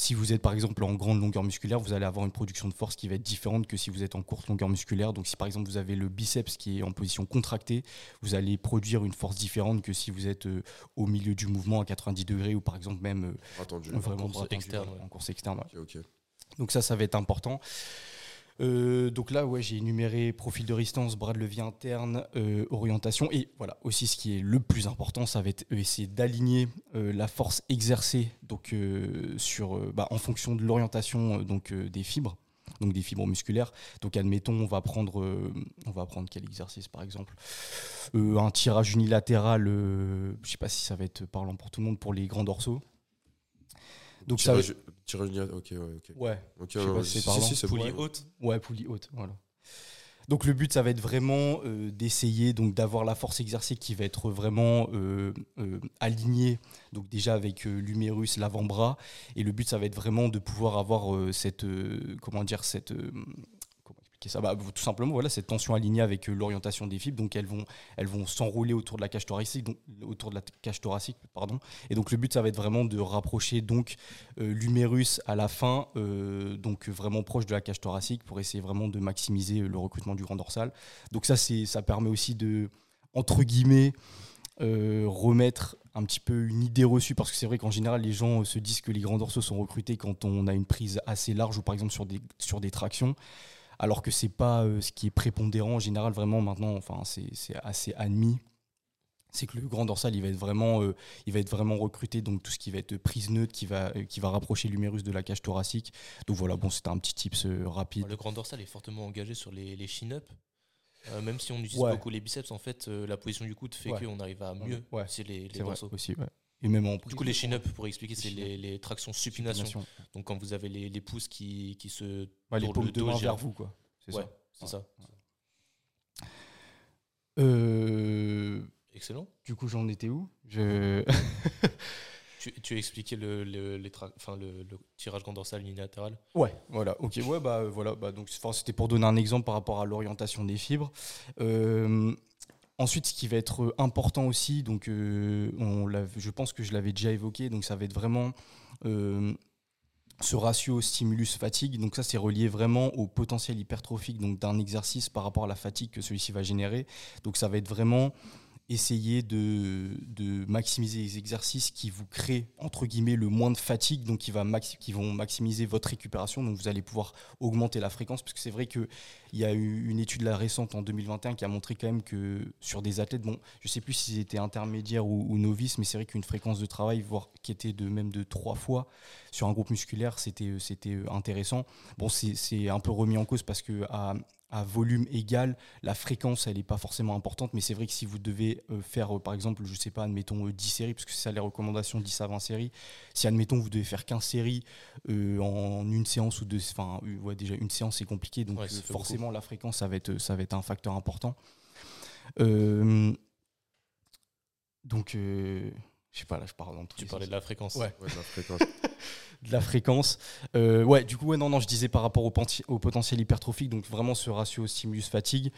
si vous êtes par exemple en grande longueur musculaire, vous allez avoir une production de force qui va être différente que si vous êtes en courte longueur musculaire. Donc si par exemple vous avez le biceps qui est en position contractée, vous allez produire une force différente que si vous êtes euh, au milieu du mouvement à 90 degrés ou par exemple même euh, vraiment en course externe. En course externe Donc ça, ça va être important. Euh, donc là, ouais, j'ai énuméré profil de résistance, bras de levier interne, euh, orientation. Et voilà, aussi ce qui est le plus important, ça va être euh, essayer d'aligner la force exercée donc, bah, en fonction de l'orientation donc, des fibres. Donc des fibres musculaires. Donc admettons, on va prendre, on va prendre quel exercice par exemple Un tirage unilatéral, je ne sais pas si ça va être parlant pour tout le monde, pour les grands dorsaux. Donc tirage, ça, tirage ok, ouais, ok. Ouais. Ok, ouais, c'est si, si, poulie haute. Ouais, poulie haute, voilà. Donc le but, ça va être vraiment euh, d'essayer donc d'avoir la force exercée qui va être vraiment euh, euh, alignée, donc déjà avec l'humérus, l'avant-bras, et le but, ça va être vraiment de pouvoir avoir cette comment dire cette bah, Tout simplement, voilà, cette tension alignée avec euh, l'orientation des fibres. Donc, elles vont, elles vont s'enrouler autour de la cage thoracique, donc, autour de la cage thoracique, pardon. Et donc, le but, ça va être vraiment de rapprocher donc euh, l'humérus à la fin, euh, donc vraiment proche de la cage thoracique, pour essayer vraiment de maximiser le recrutement du grand dorsal. Donc, ça, c'est, ça permet aussi de, entre guillemets, remettre un petit peu une idée reçue parce que c'est vrai qu'en général les gens se disent que les grands dorsaux sont recrutés quand on a une prise assez large ou par exemple sur des, sur des tractions alors que c'est pas euh, ce qui est prépondérant en général vraiment maintenant enfin c'est assez admis c'est que le grand dorsal il va être vraiment euh, il va être vraiment recruté donc tout ce qui va être prise neutre qui va euh, qui va rapprocher l'humérus de la cage thoracique. Donc voilà bon c'était un petit tips rapide. Le grand dorsal est fortement engagé sur les, les chin-up même si on utilise beaucoup les biceps en fait la position du coude fait qu'on arrive à mieux. C'est les, les dorsaux. aussi et même en du coup, les chin-up, pour expliquer, c'est les, les, tractions supination. Donc, quand vous avez les, les pouces qui, qui se ouais, les paumes le dos vers vous, quoi. C'est ça. C'est ça. Euh... Excellent. Du coup, j'en étais où? Je... tu, tu, as expliqué le, le, les enfin, le, le, tirage grand dorsal unilatéral Ouais, voilà. Ok, ouais, bah voilà. Bah, donc, c'était pour donner un exemple par rapport à l'orientation des fibres. Euh, Ensuite, ce qui va être important aussi, donc euh, je pense que je l'avais déjà évoqué, donc ça va être vraiment euh, ce ratio stimulus-fatigue. Donc ça, c'est relié vraiment au potentiel hypertrophique d'un exercice par rapport à la fatigue que celui-ci va générer. Donc ça va être vraiment essayer de, maximiser les exercices qui vous créent, entre guillemets, le moins de fatigue, donc qui, qui vont maximiser votre récupération. Donc vous allez pouvoir augmenter la fréquence, parce que c'est vrai qu'il y a eu une étude là récente en 2021 qui a montré quand même que sur des athlètes, bon, je sais plus s'ils étaient intermédiaires ou, ou novices, mais c'est vrai qu'une fréquence de travail, voire qui était de même de trois fois sur un groupe musculaire, c'était c'était intéressant. Bon, c'est c'est un peu remis en cause parce que à, à volume égal, la fréquence, elle n'est pas forcément importante, mais c'est vrai que si vous devez euh, faire, euh, par exemple, je sais pas, admettons euh, 10 séries, parce que c'est ça les recommandations, 10 à 20 séries, si admettons vous devez faire 15 séries euh, en une séance ou deux, enfin, euh, ouais, déjà une séance c'est compliqué, donc Ouais, euh, fait forcément la fréquence, ça va, être, ça va être un facteur important. Euh, donc, euh, je sais pas, là je parle dans tous Tu parlais de la fréquence. Ouais. Ouais, de la fréquence. [LAUGHS] de la fréquence. Euh, ouais, du coup, ouais, non, non, je disais par rapport au, potentiel hypertrophique, donc vraiment ce ratio stimulus-fatigue.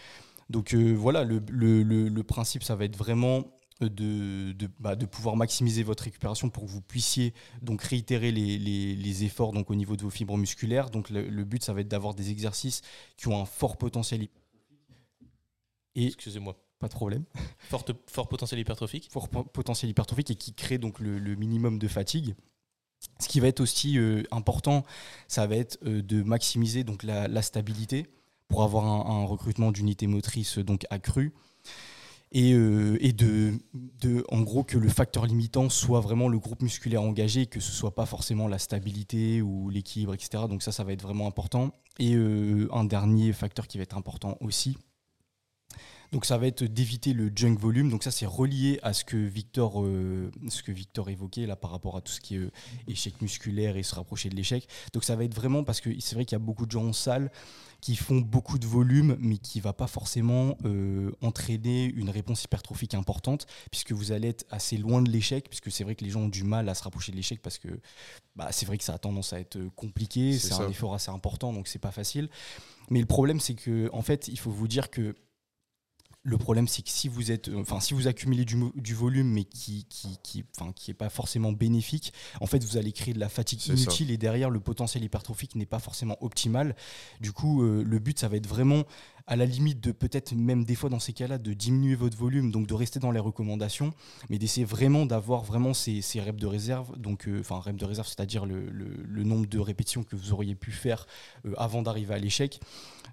Donc euh, voilà, le, le- le- le principe, ça va être vraiment de, de, bah, de pouvoir maximiser votre récupération pour que vous puissiez donc réitérer les, les- les efforts donc, au niveau de vos fibres musculaires. Donc le, le but, ça va être d'avoir des exercices qui ont un fort potentiel hypertrophique. Et Excusez-moi. pas de problème [LAUGHS] Forte- fort potentiel hypertrophique. fort po- potentiel hypertrophique et qui crée donc le, le minimum de fatigue. Ce qui va être aussi euh, important, ça va être euh, de maximiser donc la, la stabilité pour avoir un, un recrutement d'unités motrices donc accru et, euh, de, en gros que le facteur limitant soit vraiment le groupe musculaire engagé, que ce soit pas forcément la stabilité ou l'équilibre, etc. Donc ça, ça va être vraiment important. Et euh, un dernier facteur qui va être important aussi, donc ça va être d'éviter le junk volume. Donc ça c'est relié à ce que Victor, euh, ce que Victor évoquait là par rapport à tout ce qui est euh, échec musculaire et se rapprocher de l'échec. Donc ça va être vraiment parce que c'est vrai qu'il y a beaucoup de gens en salle qui font beaucoup de volume mais qui va pas forcément euh, entraîner une réponse hypertrophique importante puisque vous allez être assez loin de l'échec puisque c'est vrai que les gens ont du mal à se rapprocher de l'échec parce que bah, c'est vrai que ça a tendance à être compliqué, C'est un effort assez important donc c'est pas facile. Mais le problème c'est que en fait il faut vous dire que le problème, c'est que si vous êtes, enfin, si vous accumulez du, volume, mais qui, qui, qui, enfin, qui est pas forcément bénéfique, en fait, vous allez créer de la fatigue ça. inutile et derrière, le potentiel hypertrophique n'est pas forcément optimal. Du coup, euh, le but, ça va être vraiment, à la limite de peut-être même des fois dans ces cas-là, de diminuer votre volume, donc de rester dans les recommandations, mais d'essayer vraiment d'avoir vraiment ces, ces reps de réserve, donc, euh, enfin, reps de réserve, c'est-à-dire le, le- le nombre de répétitions que vous auriez pu faire euh, avant d'arriver à l'échec.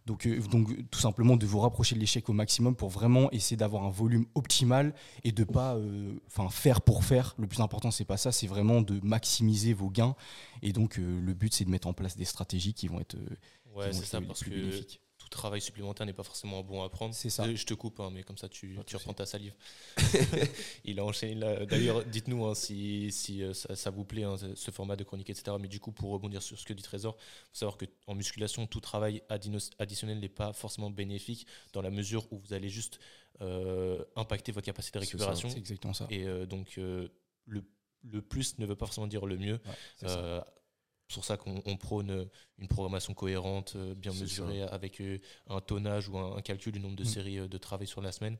Donc, euh, donc tout simplement de vous rapprocher de l'échec au maximum pour vraiment essayer d'avoir un volume optimal et de pas euh, enfin faire pour faire. Le plus important c'est pas ça, c'est vraiment de maximiser vos gains. Et donc euh, le but c'est de mettre en place des stratégies qui vont être, euh, qui Ouais, vont c'est être ça, parce plus que bénéfiques. Tout travail supplémentaire n'est pas forcément bon à prendre. C'est ça. Euh, Je te coupe, hein, mais comme ça tu, tu reprends ta salive. [LAUGHS] Il a enchaîné. D'ailleurs, dites-nous hein, si, si euh, ça, ça vous plaît, hein, ce- format de chronique, etc. Mais du coup, pour rebondir sur ce que dit Trésor, il faut savoir qu'en musculation, tout travail additionnel n'est pas forcément bénéfique dans la mesure où vous allez juste euh, impacter votre capacité de récupération. C'est exactement ça. Et euh, donc, euh, le, le plus ne veut pas forcément dire le mieux. Ouais. Euh, c'est pour ça qu'on on prône une programmation cohérente, euh, bien mesurée, avec euh, un tonnage ou un, un calcul du nombre de Mm. séries euh, de travail sur la semaine.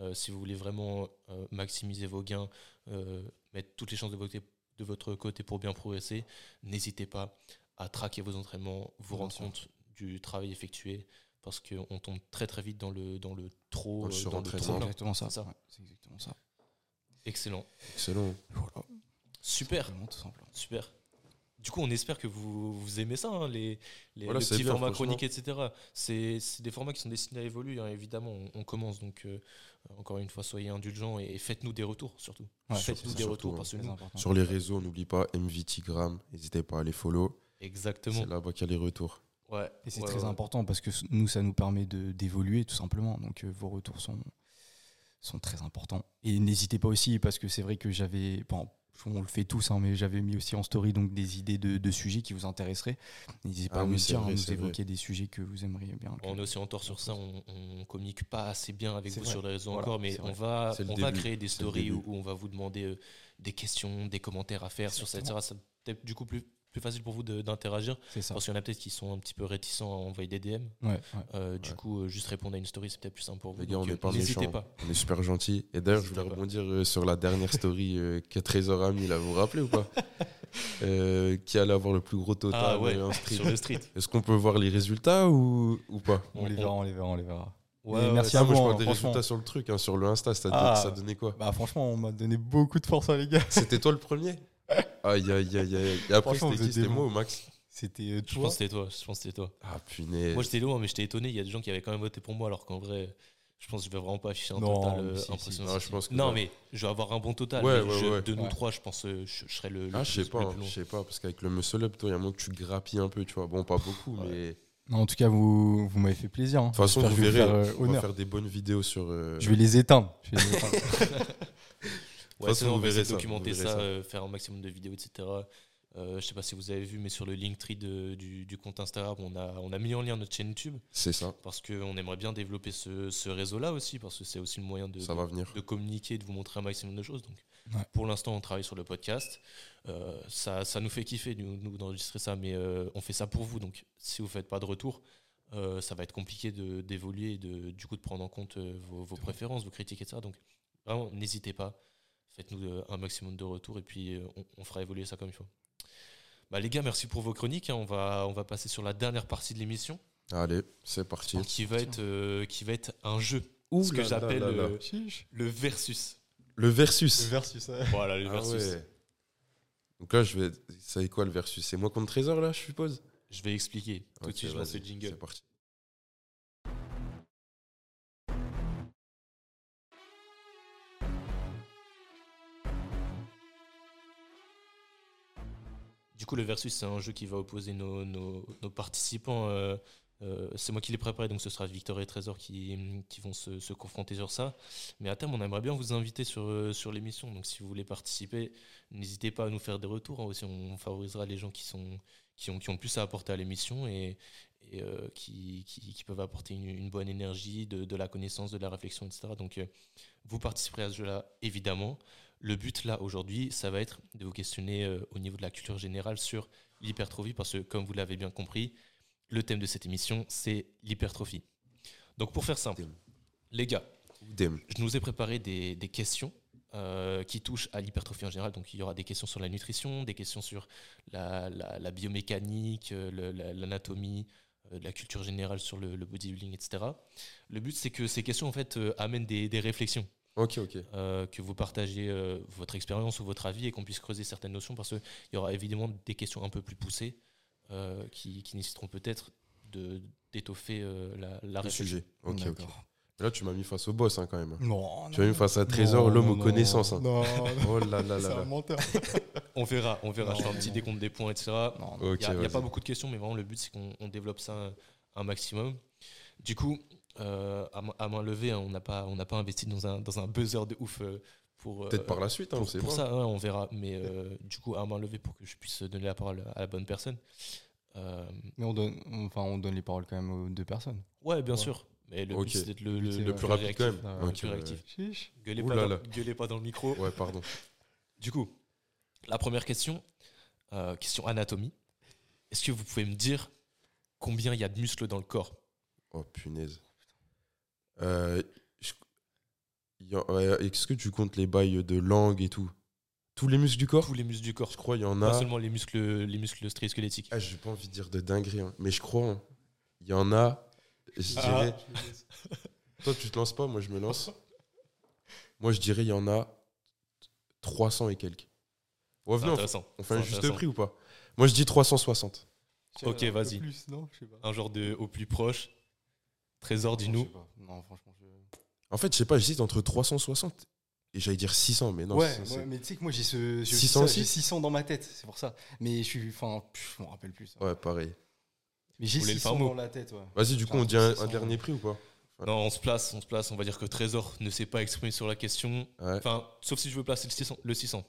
Euh, si vous voulez vraiment euh, maximiser vos gains, euh, mettre toutes les chances de votre, de votre côté pour bien progresser, n'hésitez pas à traquer vos entraînements, vous Bien rendre sûr. compte du travail effectué, parce qu'on tombe très très vite dans le, dans le trop. Dans le euh, exactement ça. C'est ça. Ouais, c'est exactement ça. Excellent. Excellent. Voilà. Super. Simplement, tout simplement. Super. Du coup, on espère que vous, vous aimez ça, hein, les, les, Voilà, les c'est petits bien, formats chroniques, etc. C'est des formats qui sont destinés à évoluer, hein, évidemment. On, on commence, donc euh, encore une fois, soyez indulgents et, faites-nous des retours, surtout. Ouais, faites-nous des retours, parce que nous, important. Sur les réseaux, n'oublie pas MVTgram. N'hésitez pas à les follow. exactement. C'est là-bas qu'il y a les retours. Ouais, Et c'est ouais, très ouais. important parce que nous, ça nous permet de- d'évoluer tout simplement. Donc euh, vos retours sont, sont très importants. Et n'hésitez pas aussi parce que c'est vrai que j'avais, bon, on le fait tous, hein, mais j'avais mis aussi en story donc des idées de, de sujets qui vous intéresseraient. N'hésitez pas Ah à oui, nous c'est dire, vrai, à nous c'est vrai. évoquer des sujets que vous aimeriez bien. que- On est aussi en tort sur ça, on, on communique pas assez bien avec vous vrai. sur les réseaux Voilà, encore, mais on va, créer des stories où, on va vous demander euh, des questions, des commentaires à faire sur ça. Ça peut-être du coup plus, plus facile pour vous de- d'interagir, C'est ça. parce qu'il y en a peut-être qui sont un petit peu réticents à envoyer des DM. Ouais, ouais. Euh, Du Ouais. coup, euh, juste répondre à une story, c'est peut-être plus simple pour vous. Les gars, on Donc, n'est euh, pas N'hésitez méchants. pas. On est super gentils. Et d'ailleurs, je voulais pas. rebondir euh, sur la dernière story euh, que Trésor a mis là. Vous vous rappelez ou pas? [LAUGHS] Euh, Qui allait avoir le plus gros total Ah ouais, en street. sur le street. Est-ce qu'on peut voir les résultats ou, ou pas? On, les verra, on les verra, on les verra. Et merci à moi, vous. je hein, parle des résultats sur le truc, hein, sur le Insta, ça, Ah. ça donnait quoi? Bah franchement, on m'a donné beaucoup de force, hein, les gars. C'était toi le premier? [LAUGHS] Aïe, aïe, aïe, aïe. Et après, Franchement, c'était vous qui êtes C'était des moi ou Max C'était euh, Je toi. pense que c'était toi. Je pense que c'était toi. Ah, punaise. Moi, j'étais loin, mais j'étais étonné. Il y a des gens qui avaient quand même voté pour moi, alors qu'en vrai, je pense que je vais vraiment pas afficher un Non, total mais euh, si, si, impressionnant. Ah, je pense que Non, mais je vais avoir un bon total. Ouais, mais ouais, je- ouais. De nous Ouais. trois, je pense que je, je serais le. le Ah, je sais plus- pas, le hein, plus je sais pas, parce qu'avec le muscle up, toi, il y a un moment que tu grappilles un peu, tu vois. Bon, pas beaucoup, Ouais. mais. De Non, en tout cas, vous, vous m'avez fait plaisir. hein. toute façon, J'espère vous que je vais verrez, faire, euh, on va honneur. faire des bonnes vidéos sur. euh, Je vais les éteindre. Je vais les éteindre. [LAUGHS] Ouais, façon, sinon, on va essayer de documenter ça, euh, faire un maximum de vidéos, etc. Euh, je sais pas si vous avez vu, mais sur le Linktree de- du, du compte Instagram, on a, on a mis en lien notre chaîne YouTube C'est ça, parce qu'on aimerait bien développer ce, ce réseau-là aussi, parce que c'est aussi le moyen de, ça va venir. de communiquer, de vous montrer un maximum de choses. Donc, Ouais. pour l'instant, on travaille sur le podcast. Euh, ça, ça nous fait kiffer, nous, nous, d'enregistrer ça, mais euh, on fait ça pour vous. Donc, si vous faites pas de retour, euh, ça va être compliqué de- d'évoluer et de, du coup de prendre en compte vos, vos préférences, vos critiques, etc. Donc, vraiment, n'hésitez pas. Faites-nous euh, un maximum de retours et puis euh, on, on fera évoluer ça comme il faut. Bah, les gars, merci pour vos chroniques. hein. On, va, on va passer sur la dernière partie de l'émission Allez, c'est parti. donc qui va, être, euh, qui va être un jeu. Ouh ce que j'appelle euh, le versus. Le versus. versus. Voilà, le Ah versus. ouais. Donc là, je vais. Ça quoi le versus? C'est moi contre Trésor, là, je suppose? Je vais expliquer. Tout de Ok, suite, je lance le jingle. C'est parti. Le versus, c'est un jeu qui va opposer nos, participants. euh, euh, c'est moi qui l'ai préparé, donc ce sera Victor et Trésor qui, qui vont se, confronter sur ça. Mais à terme, on aimerait bien vous inviter sur, euh, sur l'émission. Donc, si vous voulez participer, n'hésitez pas à nous faire des retours. hein. Aussi, on favorisera les gens qui, sont, qui, ont, qui ont plus à apporter à l'émission et, qui, qui, peuvent apporter une, bonne énergie, de, de la connaissance, de la réflexion, etc. Donc, vous participerez à ce jeu-là, évidemment. Le but là aujourd'hui, ça va être de vous questionner euh, au niveau de la culture générale sur l'hypertrophie, parce que comme vous l'avez bien compris, le thème de cette émission, c'est l'hypertrophie. Donc pour faire simple, Damn. les gars, je nous ai préparé des, des questions euh, qui touchent à l'hypertrophie en général. Donc il y aura des questions sur la nutrition, des questions sur la, la- la biomécanique, euh, l'anatomie, la culture générale sur le, le bodybuilding, etc. Le but, c'est que ces questions en fait euh, amènent des, des réflexions Ok, ok. euh, que vous partagez euh, votre expérience ou votre avis et qu'on puisse creuser certaines notions parce qu'il y aura évidemment des questions un peu plus poussées euh, qui, qui nécessiteront peut-être de- d'étoffer euh, la, la Le réflexion. sujet. Ok, ok. Là, tu m'as mis face au boss, hein, quand même. Non, Tu m'as mis face à Trésor, l'homme aux non, connaissances. hein. Non, non, [LAUGHS] Oh là là c'est là un là. menteur. [LAUGHS] On verra, on verra. Non, Je fais un petit décompte des points, etc. Non, non. Ok, Il n'y a, vas-y. pas beaucoup de questions, mais vraiment le but c'est qu'on on développe ça un, un maximum. Du coup, euh, à, main- à main levée, hein, on n'a pas, on n'a pas investi dans un, dans un buzzer de ouf euh, pour. Peut-être euh, par la suite, hein, on sait pour pas. ça, ouais, on verra. Mais euh, du coup, à main levée pour que je puisse donner la parole à la bonne personne. Euh, Mais on donne, on- enfin, on donne les paroles quand même aux deux personnes. ouais, bien Ouais. sûr. Mais le but c'est d'être le, le, le plus rapide réactif. quand même. Ah, le plus réactif. Chiche. Gueulez, pas dans, gueulez pas dans le micro. Ouais, pardon. [LAUGHS] Du coup, la première question, euh, question anatomie. Est-ce que vous pouvez me dire combien il y a de muscles dans le corps? Oh, punaise. Euh, Est-ce que tu comptes les bails de langue et tout? Tous les muscles du corps? Tous les muscles du corps. Je crois il y en Pas a. seulement les muscles, les muscles striés-squelettiques. Ah, j'ai pas envie de dire de dinguerie, hein, mais je crois. hein. Il y en a. Je Ah. dirais. [LAUGHS] Toi, tu te lances pas, moi je me lance. Moi, je dirais il y en a 300 et quelques. Ouais, venez, on, intéressant. on fait un juste prix ou pas? Moi, je dis 360. Ok, vas-y. Pas. Un genre de au plus proche. Trésor, dis-nous. sais pas. Non, franchement, je. En fait, je sais pas, j'hésite entre 360 et j'allais dire 600, mais non. ouais, c'est- ouais, mais tu sais que moi j'ai ce. j'ai 600 ça, aussi J'ai 600 dans ma tête, c'est pour ça. Mais je suis. Enfin, je m'en rappelle plus. ça. Ouais, pareil. Mais j'ai Vous voulez le 600 faire mot dans la tête, ouais. Vas-y, du coup, on dit un, un 600, dernier prix ou pas Non, on se place, on se place. On va dire que Trésor ne s'est pas exprimé sur la question. Ouais. Enfin, sauf si je veux placer le 600. Le 600.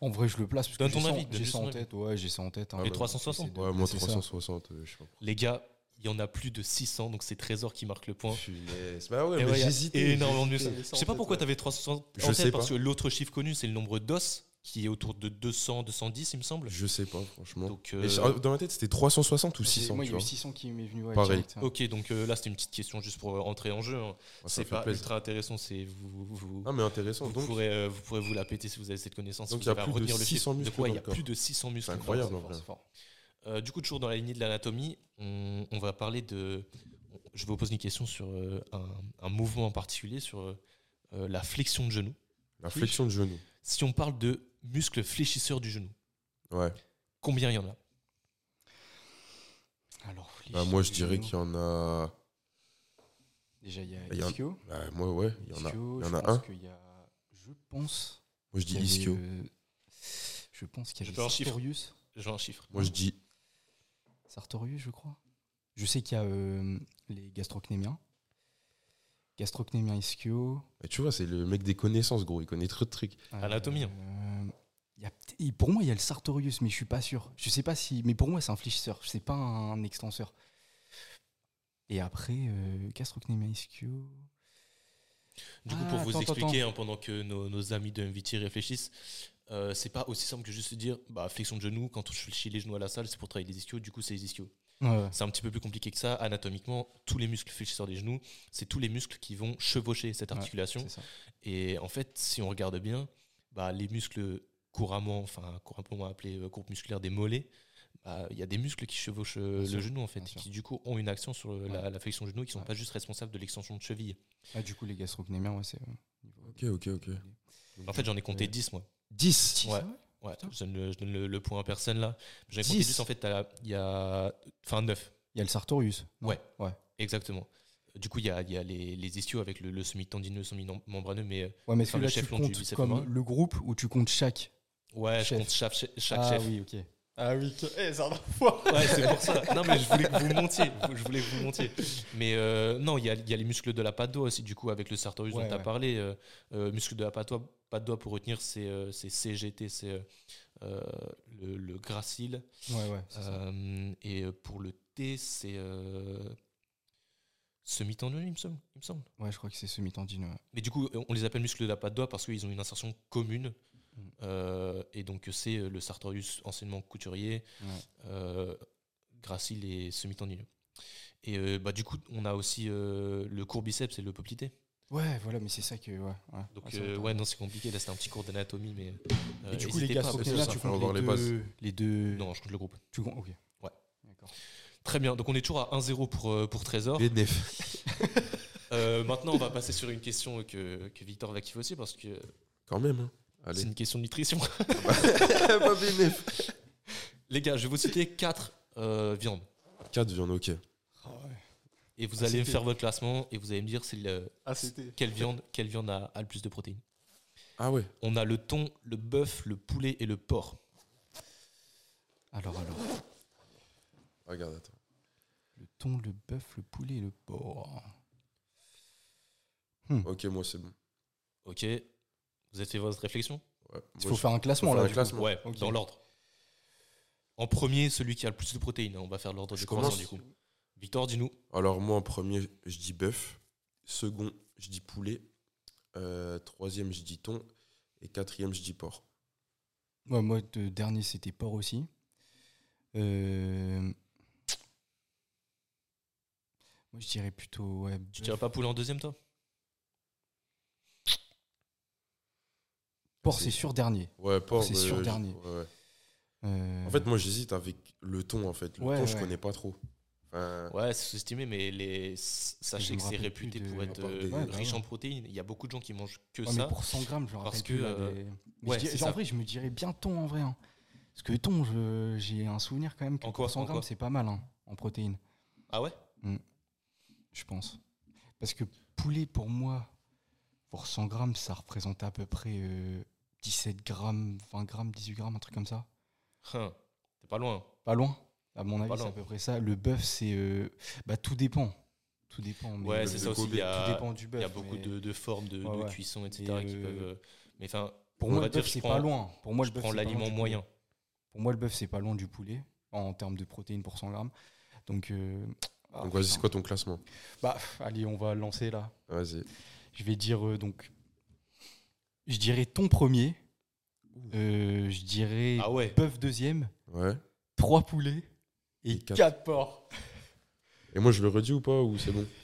En vrai, je le place parce Donne que ton j'ai ça- avis, J'ai ça en tête, ouais, j'ai ça en tête. hein. Et 360? J'essaie de Ouais, moi placer ça. 360, euh, je sais pas. Les gars, il y en a plus de 600, donc c'est Trésor qui marque le point. Bah ouais, j'hésitais. énormément Je sais pas pourquoi ouais. tu avais 360 Je en sais tête, pas. parce que l'autre chiffre connu, c'est le nombre d'os, qui est autour de 200, 210, il me semble. Je sais pas, franchement. Donc, euh, dans ma tête, c'était 360 ou J'ai- 600, Moi, il y a eu vois. 600 qui m'est venu. ouais, Pareil. direct, hein. Ok, donc euh, là, c'était une petite question juste pour euh, entrer en jeu. hein. Ouais, ça c'est pas plaisir. ultra intéressant, c'est vous, vous, Ah, mais intéressant. vous Donc, pourrez, euh, vous pourrez vous la péter si vous avez cette connaissance. Donc, il y a plus de retenir le 600 chiffre. De muscles quoi? Il y dans a le corps. plus de 600 muscles. C'est incroyable, en vrai. fort. Euh, du coup, toujours dans la lignée de l'anatomie, on, on va parler de je vais vous poser une question sur euh, un, un mouvement en particulier, sur euh, la flexion de genou. La flexion de genou. Si on parle de muscles fléchisseurs du genou, Ouais. combien il y en a? Alors, Bah, moi, je dirais qu'il y en a. Déjà, il y a ischio. Bah, moi, ouais, il y en a, Ischio, il y en je a pense un. qu'il y a- Je pense. Moi, je dis ischio. Je pense qu'il y veux un chiffre. Moi, je dis. Sartorius, je crois. Je sais qu'il y a euh, les gastrocnémiens. Gastrocnémien ischio. Et tu vois, c'est le mec des connaissances, gros. Il connaît trop de trucs. Anatomie, hein. Euh, il y a peut- et pour moi, il y a le Sartorius, mais je suis pas sûr. Je sais pas si. Mais pour moi, c'est un fléchisseur. C'est pas un extenseur. Et après, euh, gastrocnémien ischio. Du coup, Ah, pour vous attends, expliquer, hein, pendant que nos, nos amis de MVT réfléchissent, euh, c'est pas aussi simple que juste dire bah, flexion de genou, quand on fléchit les genoux à la salle, c'est pour travailler les ischios, du coup, c'est les ischios. Ouais. C'est un petit peu plus compliqué que ça. Anatomiquement, tous les muscles fléchisseurs des genoux, c'est tous les muscles qui vont chevaucher cette articulation. Et en fait, si on regarde bien, bah, les muscles couramment, enfin couramment appelés euh, groupes musculaires des mollets, bah, il y a des muscles qui chevauchent euh, Bien le sûr, genou en fait, sûr. qui du coup ont une action sur euh, la, la flexion de genou, qui sont Ouais. pas juste responsables de l'extension de cheville. Ah, du coup, les gastrocnémiens, ouais, c'est. euh, Ok, ok, ok. En fait, j'en ai compté Ouais. 10 moi. 10 Ouais. Ouais, je donne, le, je donne le- le point à personne là. J'en ai compté 10. 10 en fait, il y a. Enfin 9, Il y a le Sartorius. Ouais. Ouais. exactement. Du coup, il y a, y a les, les ischios avec le, le semi-tendineux, semi-membraneux, mais Ouais, mais Enfin, le tu chef long du comptes comme le groupe où tu comptes chaque. ouais, je compte chaque, chaque ah chef. oui, ok. Ah oui, eh, va fois. Ouais, c'est pour ça. Non, mais je voulais que vous montiez. Je voulais que vous montiez. Mais euh, non, il y a, il y a les muscles de la patte doigt aussi, du coup, avec le sartorius Ouais, dont tu as ouais. parlé. Euh, euh, muscle de la patte doigt, patte doigt pour retenir, c'est euh, c'est CGT, c'est euh, le, le gracile. Ouais, ouais. c'est ça. Et pour le T, c'est semi-tendu, il me semble. Il me semble. Ouais, je crois que c'est semi-tendine. ouais. Mais du coup, on les appelle muscles de la patte doigt parce qu'ils ont une insertion commune. Euh, et donc, c'est euh, le sartorius anciennement couturier, Ouais. euh, gracile et semi-tendineux. Et euh, bah, du coup, on a aussi euh, le courbiceps et le poplité. Ouais, voilà, mais c'est ça que. Ouais, ouais. Donc, euh, va. ouais, non, c'est compliqué. Là, c'était un petit cours d'anatomie, mais. euh, Et du coup, les que tu comptes les, les deux, les deux? Non, je compte le groupe. Tu comptes, ok. Ouais. D'accord. Très bien. Donc, on est toujours à 1-0 pour, pour Trésor. BNF. Euh, maintenant, on va passer sur une question que, que Victor va kiffer aussi parce que Quand même, hein. C'est une question de nutrition. [LAUGHS] pas les gars, je vais vous citer 4 viandes. 4 viandes, ok. Et vous allez me faire votre classement et vous allez me dire c'est le- quelle viande, quelle viande a, a le plus de protéines. Ah ouais. On a le thon, le bœuf, le poulet et le porc. Alors, alors. Regarde, attends. Le thon, le bœuf, le poulet et le porc. Ok, moi, c'est bon. Ok Vous avez fait votre réflexion? Ouais. Il faut faire un classement là. un classement. Ouais, dans l'ordre. En premier, celui qui a le plus de protéines. On va faire l'ordre de croissance du coup. Victor, dis-nous. Alors, moi, en premier, je dis bœuf. Second, je dis poulet. Euh, troisième, je dis thon. Et quatrième, je dis porc. Ouais, moi, le dernier, c'était porc aussi. Euh, Moi, je dirais plutôt. Ouais, Tu dirais pas poulet en deuxième, toi? Porc, c'est sûr, dernier. Ouais, porc. c'est euh, sûr, je- dernier. ouais, ouais. Euh, En fait, moi, j'hésite avec le thon, en fait. Le Ouais, thon, je connais pas trop. Enfin, Ouais, c'est sous-estimé, mais les... sachez que c'est réputé pour être euh, bah riche ouais. en protéines. Il y a beaucoup de gens qui mangent que ouais, ça. mais pour 100 grammes, je parce que, plus, là, euh, des- Mais ouais, je dirais- c'est en vrai, je me dirais bien thon en vrai. hein. Parce que thon, je- j'ai un souvenir quand même que En pour quoi, 100 en grammes, c'est pas mal hein, en protéines, Ah ouais? Je pense. Parce que poulet, pour moi, pour 100 grammes, ça représente à peu près euh, 17 grammes, 20 grammes, 18 grammes, un truc comme ça. Hein, T'es pas loin. Pas loin. À mon avis, c'est à peu près ça. Le bœuf, c'est. euh, Bah, tout dépend. Tout dépend. mais Ouais, le- c'est ça aussi. Il y Tout a, dépend du il bœuf. y a beaucoup mais de, de formes de, Ouais, de ouais. cuisson, etc. Et, qui euh, peuvent, euh, mais enfin, Pour on moi, va le bœuf, c'est pas loin. Pour moi, le je bœuf, prends l'aliment du poulet. moyen. Pour moi, le bœuf, c'est pas loin du poulet en termes de protéines pour 100 grammes. Donc, euh, ah, donc, vas-y, c'est quoi ton classement? Bah, allez, on va lancer là. Vas-y. Je vais dire euh, donc. Je dirais ton premier. Euh, je dirais Ah ouais. bœuf deuxième. Ouais. Trois poulets. Et, Et quatre. quatre porcs. [LAUGHS] Et moi, je le redis ou pas Ou c'est bon [LAUGHS]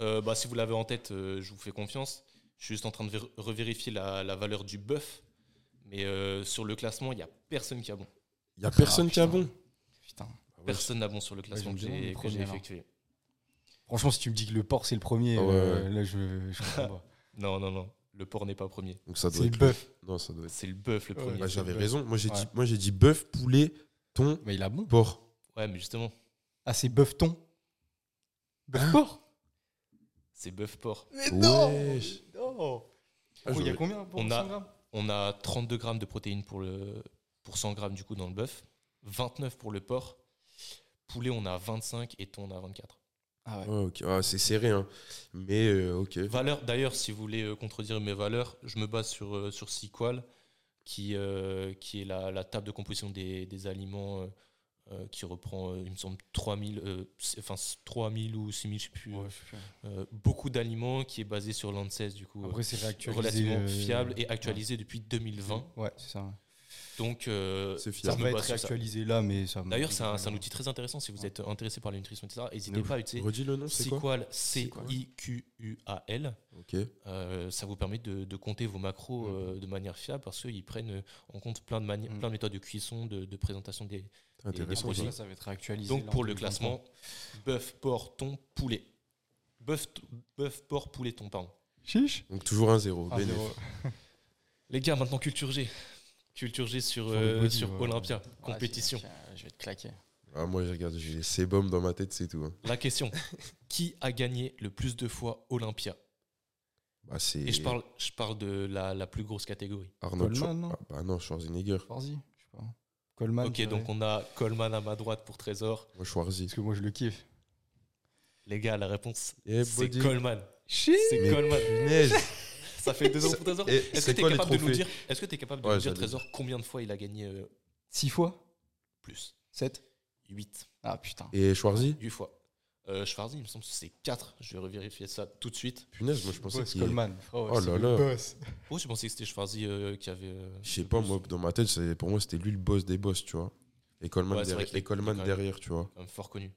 Euh, bah, si vous l'avez en tête, euh, je vous fais confiance. Je suis juste en train de vér- revérifier la, la valeur du bœuf. Mais euh, sur le classement, il n'y a personne qui a bon. Il y a personne Ah, qui a bon Putain. Personne n'a bon sur le classement que j'ai effectué. Franchement, si tu me dis que le porc c'est le premier, Ah ouais, euh, là je, je comprends pas. [LAUGHS] Non, non, non. Le porc n'est pas premier. Donc ça doit C'est être le bœuf. Non, ça doit être. C'est le bœuf le Ouais. premier. Bah, c'est J'avais le raison. Moi, j'ai Ouais. dit, moi, j'ai dit bœuf, poulet, thon, Mais il a bon. porc. Ouais, mais justement, Ah, c'est bœuf thon. Bœuf porc c'est bœuf porc. Mais Wesh. non Ah, Oh, Il y a combien pour On 100 a- grammes On a 32 grammes de protéines pour, le, pour 100 grammes du coup dans le bœuf, 29 pour le porc. Poulet, on a 25 et thon, on a 24. Ah ouais. Ah, c'est serré, hein. Mais euh, ok. Valeur, d'ailleurs, si vous voulez euh, contredire mes valeurs, je me base sur, euh, sur Sequal, qui, euh, qui est la, la table de composition des, des aliments euh, euh, qui reprend, euh, il me semble, 3000, euh, c'est- enfin 3000 ou 6000, je sais plus. Ouais, euh, beaucoup d'aliments qui est basé sur l'ANSES, du coup. Après, c'est relativement fiable et actualisé depuis 2020. Ouais, c'est ça. Donc, euh, Ça va être réactualisé là, mais ça. D'ailleurs, c'est un, outil très intéressant si vous êtes intéressé par la nutrition, etc. N'hésitez pas à utiliser Redis le nom, c'est quoi. C-I-Q-U-A-L. Ok. Euh, ça vous permet de, de compter vos macros Mhm. euh, de manière fiable parce qu'ils prennent euh, en compte plein de, Mhm. plein de méthodes de cuisson, de, de présentation des. Produits. ça. ça, va être réactualisé. Donc pour le 2023. classement, bœuf, porc, thon, poulet. Bœuf, porc, poulet, thon, pardon. Chiche Donc toujours un zéro. Ah, zéro. Les gars, maintenant culture G. Culture G sur, Sur euh, body, sur ouais. Olympia, Ah, compétition. Je vais te claquer. Ah, moi, je regarde, j'ai Sebum dans ma tête, c'est tout. hein. La question [LAUGHS] qui a gagné le plus de fois Olympia Bah, Et je parle, je parle de la, la plus grosse catégorie. Arnold Coleman, non Ah, Bah non, Schwarzenegger. Vas-y, je sais pas. Coleman. ok, donc on a Coleman à ma droite pour Trésor. Moi, Schwarzy. Parce que moi, je le kiffe. Les gars, la réponse, Eh, c'est. Coleman. C'est Coleman. [LAUGHS] Ça fait deux ans pour Trésor. Est-ce que tu es capable de nous dire, est-ce que tu es capable de Ouais, nous dire Trésor combien de fois il a gagné euh, 6 fois? plus 7 8. Ah putain. Et Schwarzy? 8 fois. Euh, Schwarzy, il me semble que c'est 4. Je vais revérifier ça tout de suite. Punaise, moi, je pensais c'est qu'il. Coleman. Oh c'est là le là. boss. Oh, je pensais que c'était Schwarzy euh, qui avait. euh, Je sais pas, moi, dans ma tête, pour moi, c'était lui le boss des boss, tu vois. Et Coleman, Ouais, derrière, et Coleman derrière, tu vois. fort connu.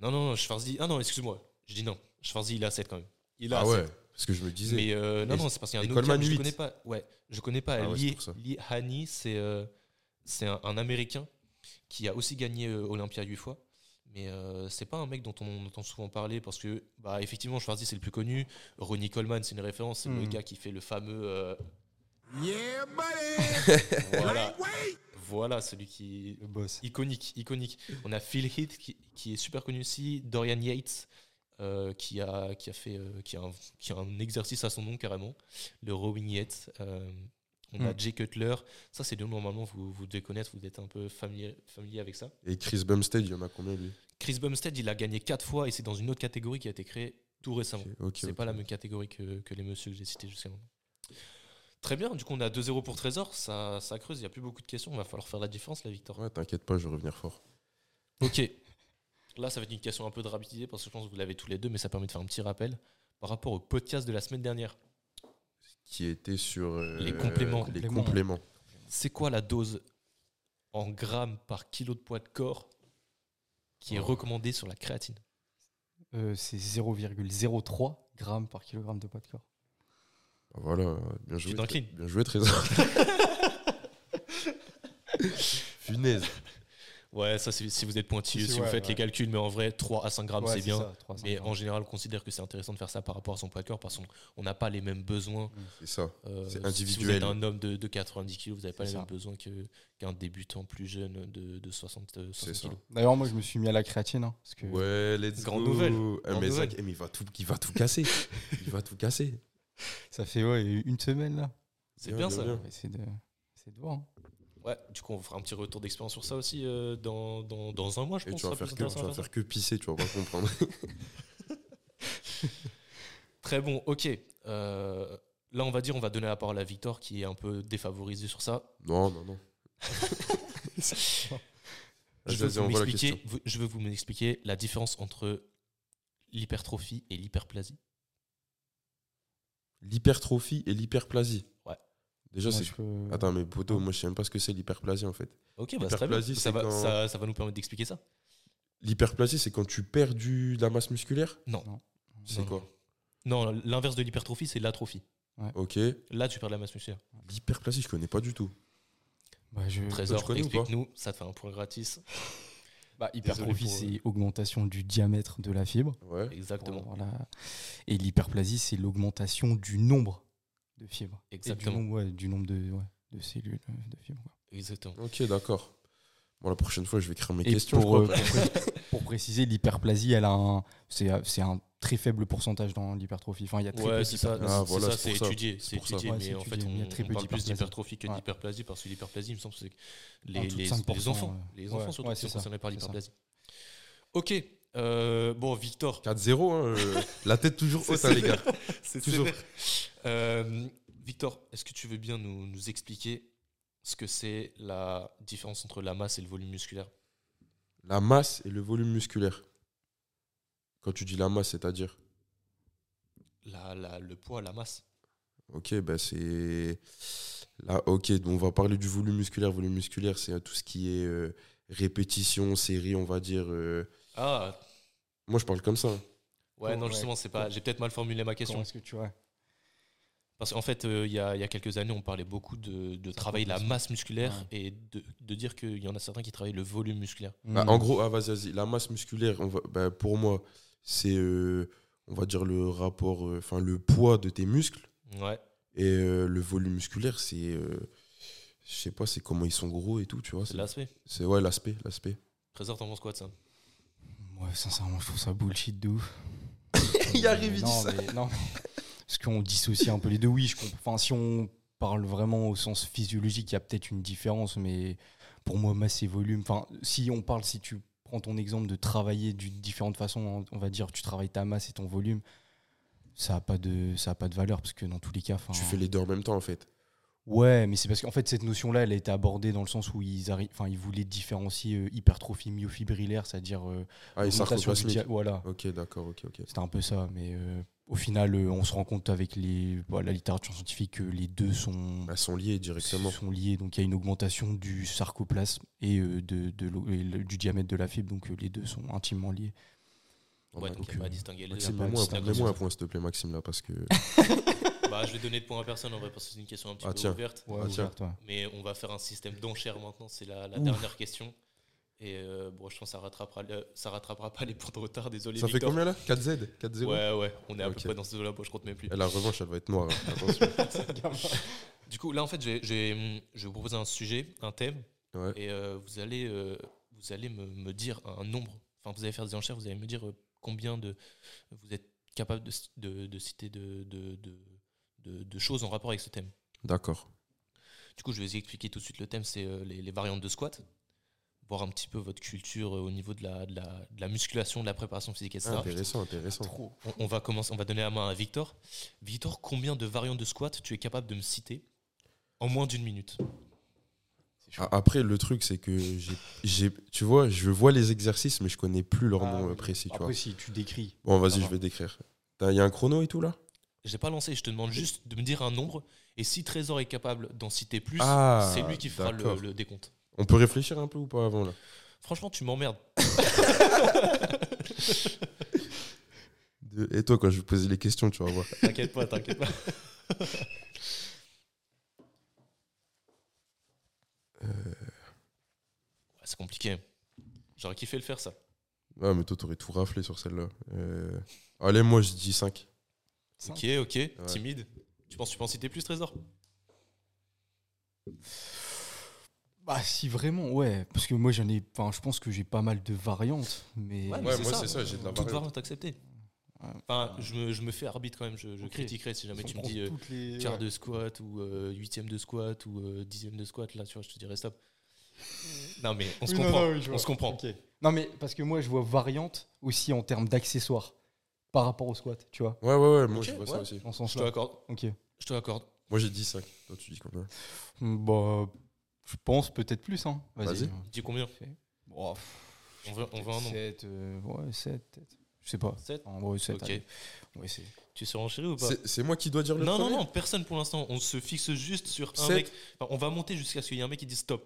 Non, non, non, Schwarzy. Ah non, excuse-moi. Je dis non. Schwarzy, il a 7 quand même. Il a Ah 7. ouais, parce que je me disais. Mais euh, non, non, c'est parce qu'il y a un autre gars, je 8. connais pas. Ouais, je connais pas Ah ouais, Lee, Haney, c'est euh, un, un Américain qui a aussi gagné euh, Olympia 8 fois. Mais euh, c'est pas un mec dont on entend souvent parler parce que, bah, effectivement, Schwarzy, c'est le plus connu. Ronnie Coleman, c'est une référence. C'est le Hmm. gars qui fait le fameux. euh, Yeah, buddy. [LAUGHS] voilà, voilà, celui qui. Le boss. Iconique, iconique. On a Phil Heath qui, qui est super connu aussi, Dorian Yates euh, qui, a, qui a fait euh, qui, a un, qui a un exercice à son nom carrément, le rowing Yates. Euh, on a Hmm. Jay Cutler, ça c'est deux noms normalement vous, vous devez connaître, vous êtes un peu familier, familier avec ça. Et Chris Bumstead, il y en a combien, lui? Chris Bumstead, il a gagné quatre fois et c'est dans une autre catégorie qui a été créée tout récemment. Ok, ok, c'est pas la même catégorie que, que les messieurs que j'ai cités jusqu'à maintenant. Très bien, du coup on a 2-0 pour Trésor, ça, ça creuse, il n'y a plus beaucoup de questions, il va falloir faire la différence la victoire. Ouais, t'inquiète pas, je vais revenir fort. Ok. Là, ça va être une question un peu de rapidité parce que je pense que vous l'avez tous les deux, mais ça permet de faire un petit rappel par rapport au podcast de la semaine dernière. Qui était sur. euh, Les compléments. Les Compléments. C'est quoi la dose en grammes par kilo de poids de corps qui est Oh. recommandée sur la créatine? Euh, c'est 0,03 grammes par kilogramme de poids de corps. Bah Voilà, bien joué. Bien joué, Trésor. [LAUGHS] Funaise. Ouais, ça, c'est- si vous êtes pointilleux, Si, si, vous faites ouais. les calculs, mais en vrai, 3 à 5 grammes, Ouais, c'est bien. ça, 300 Mais grammes. en général, on considère que c'est intéressant de faire ça par rapport à son poids de corps parce qu'on n'a pas les mêmes besoins. C'est ça. Euh, C'est Si individuel. vous êtes un homme de, de 90 kg, vous n'avez pas C'est les ça. mêmes besoins qu'un débutant plus jeune de, de 60, euh, 60 C'est ça. kg. D'ailleurs, moi, je me suis mis à la créatine. hein, parce que Ouais, let's Grande go. nouvelle. Grande mais nouvelle. Zach, eh, mais il va tout, il va tout casser. il va tout casser. ça fait ouais, une semaine là. C'est Bien, bien, ça. bien. On va essayer de, de voir. hein. Ouais, du coup, on fera un petit retour d'expérience sur ça aussi euh, dans, dans, dans un mois, je Et pense. tu vas, faire que, tu vas faire que pisser, tu vas pas comprendre. [LAUGHS] Très bon, ok. Euh, là, on va dire, on va donner la parole à Victor qui est un peu défavorisé sur ça. non, non, non. [LAUGHS] Je veux, vous m'expliquer- je veux vous m'expliquer la différence entre l'hypertrophie et l'hyperplasie. L'hypertrophie et l'hyperplasie. Déjà, c'est. je peux- Attends, mais poto, moi je sais même pas ce que c'est l'hyperplasie en fait. Ok, bah, c'est très bien. L'hyperplasie, Ça va, quand- ça, ça va nous permettre d'expliquer ça. L'hyperplasie, c'est quand tu perds du, de la masse musculaire? Non. Non. C'est quoi? Non, l'inverse de l'hypertrophie, c'est l'atrophie. Ok. Là, tu perds de la masse musculaire. L'hyperplasie, je connais pas du tout. Bah, je... Trésor, explique-nous, ça te fait un point gratis. [LAUGHS] Bah, hypertrophie, pour- c'est augmentation du diamètre de la fibre. Ouais. Exactement. Voilà. Et l'hyperplasie, c'est l'augmentation du nombre de fibres. Et Exactement. du nombre, ouais, du nombre de, ouais, de cellules euh, de fibres. quoi. Exactement. Ok, d'accord. Bon, la prochaine fois, je vais écrire mes Et questions. pour, je euh, pour pré- [LAUGHS] pour préciser, l'hyperplasie, elle a un, c'est, euh, c'est un très faible pourcentage dans l'hypertrophie. Enfin, il y a très peu Ouais, c'est ça. Ah, c'est voilà, ça, étudié. C'est étudié, Ouais, mais en fait, on, Il y a très on peu parle plus d'hypertrophie que Ouais. d'hyperplasie parce que l'hyperplasie, il me semble, c'est que les, les, 5%, les enfants, ouais. les Ouais, enfants surtout ouais, sont concernés par l'hyperplasie. Ok. Euh, bon, Victor. 4-0, hein, euh, [LAUGHS] la tête toujours haute, hein, les gars. [LAUGHS] C'est Toujours. Euh, Victor, est-ce que tu veux bien nous, nous expliquer ce que c'est la différence entre la masse et le volume musculaire? La masse et le volume musculaire. Quand tu dis la masse, c'est-à-dire? La, la- Le poids, la masse. Ok, bah c'est. Là, ok, donc on va parler du volume musculaire. Volume musculaire, c'est tout ce qui est répétition, série, on va dire. Ah, Moi, je parle comme ça. ouais, Oh, non, ouais. justement, c'est pas. J'ai peut-être mal formulé ma question. Est-ce que tu vois Parce qu'en fait, euh, il y, a, il y a quelques années, on parlait beaucoup de, de travailler la masse musculaire Ouais. et de, de dire qu'il y en a certains qui travaillent le volume musculaire. Bah, Hmm. en gros, ah, vas-y, vas-y. La masse musculaire, on va, bah, pour moi, c'est, euh, on va dire, le rapport, euh, enfin, le poids de tes muscles. Ouais. Et euh, le volume musculaire, c'est. euh, je sais pas, c'est comment ils sont gros et tout, tu vois. C'est C'est, l'aspect. c'est ouais, l'aspect, l'aspect. Trésor, t'en penses quoi de ça? Ouais, sincèrement, je trouve ça bullshit de ouf. [COUGHS] Il arrive, il non, dit ça. mais- non, mais- parce qu'on dissocie un peu les deux. Oui, je comprends. Enfin, si on parle vraiment au sens physiologique, il y a peut-être une différence, mais pour moi, masse et volume. Enfin, si on parle, si tu prends ton exemple de travailler de différentes façons, on va dire, tu travailles ta masse et ton volume, ça a pas de, ça a pas de valeur parce que dans tous les cas. Tu fais les deux en même temps, en fait. Ouais, mais c'est parce qu'en fait, cette notion-là, elle a été abordée dans le sens où ils, arri- enfin, ils voulaient différencier euh, hypertrophie myofibrillaire, c'est-à-dire euh, Ah, dia- Voilà. Ok, d'accord, ok, ok. C'était un peu ça, mais euh, au final, euh, on se rend compte avec les, bah, la littérature scientifique que les deux sont, Elles sont liées directement. sont liés. Donc il y a une augmentation du sarcoplasme et euh, de, de l'eau- et le- du diamètre de la fibre, donc euh, les deux sont intimement liés. Ouais, bah, donc il a pas à distinguer les deux. Maxime, pas mets-moi un- point, s'il te plaît, Maxime, là, parce que. [LAUGHS] Bah, je vais donner de points à personne en vrai parce que c'est une question un petit Ah, peu tiens. ouverte. Ouais, Ah, tiens. ouverte, ouais. Mais on va faire un système d'enchères maintenant. C'est la, dernière question. Et euh, bon, je pense que ça rattrapera, le- ça rattrapera pas les points de retard. Désolé. Ça fait combien là? 4Z 4-0 Ouais, ouais, on est à peu près dans ce là je compte même plus. Et la revanche, elle va être noire. hein. Attention. [LAUGHS] Du coup, là, en fait, je vais vous proposer un sujet, un thème, Ouais. et euh, vous allez, euh, vous allez me, me dire un nombre. Enfin, vous allez faire des enchères, vous allez me dire combien de vous êtes capable de, de- de citer de, de, de- de- de choses en rapport avec ce thème. D'accord. Du coup, je vais vous expliquer tout de suite le thème, c'est euh, les, les variantes de squat. Voir un petit peu votre culture euh, au niveau de la, de, la, de la musculation, de la préparation physique, etc. Ah, intéressant, intéressant. On, on va commencer, on va donner la main à Victor. Victor, combien de variantes de squat tu es capable de me citer en moins d'une minute? Ah, Après, le truc, c'est que j'ai, j'ai- tu vois, je vois les exercices, mais je connais plus leur Ah nom euh, oui. précis. Tu Après, vois. si tu décris. Bon, vas-y, va. je vais décrire. Il y a un chrono et tout là? Je n'ai pas lancé, je te demande juste de me dire un nombre. Et si Trésor est capable d'en citer plus, Ah, c'est lui qui fera le, d'accord. le décompte. On peut réfléchir un peu ou pas avant là? Franchement, tu m'emmerdes. De- Et toi, quand je vais poser les questions, tu vas voir. [LAUGHS] T'inquiète pas, t'inquiète pas. Ouais, c'est compliqué. J'aurais kiffé le faire, ça. Ah, mais toi, t'aurais tout raflé sur celle-là. Euh, Allez, moi, je dis 5. Ok, ok, timide. Tu penses que tu peux en citer plus, Trésor? Bah, si vraiment, ouais. Parce que moi, j'en ai. Enfin, je pense que j'ai pas mal de variantes. Mais. Ouais, Ouais, moi, c'est ça, j'ai de la Toute variante. acceptée. Enfin, je me, je me fais arbitre quand même, je, critiquerai si jamais Si tu me dis euh, les- quart de squat ou euh, huitième de squat ou euh, dixième de squat, là, tu vois, je te dirais stop. Non, mais on se Oui, comprend. non, oui, on se comprend. Non, mais parce que moi, je vois variante aussi en termes d'accessoires par rapport au squat, tu vois. Ouais, ouais, ouais, moi, Ok, je vois ouais. ça aussi. Ce Je te l'accorde. Ok. Je te l'accorde. Moi, j'ai dit 5. Toi, tu dis combien? Bah, je pense peut-être plus, hein. Vas-y. Dis combien? Bon, On veut, on veut un nombre. 7, ouais, 7, peut-être. Je sais pas. 7 En vrai, 7. Ok. Tu surenchéris ou pas? C'est moi qui dois dire le Non, non, premier non, personne pour l'instant. On se fixe juste sur un Sept. mec. Enfin, on va monter jusqu'à ce qu'il y ait un mec qui dise stop.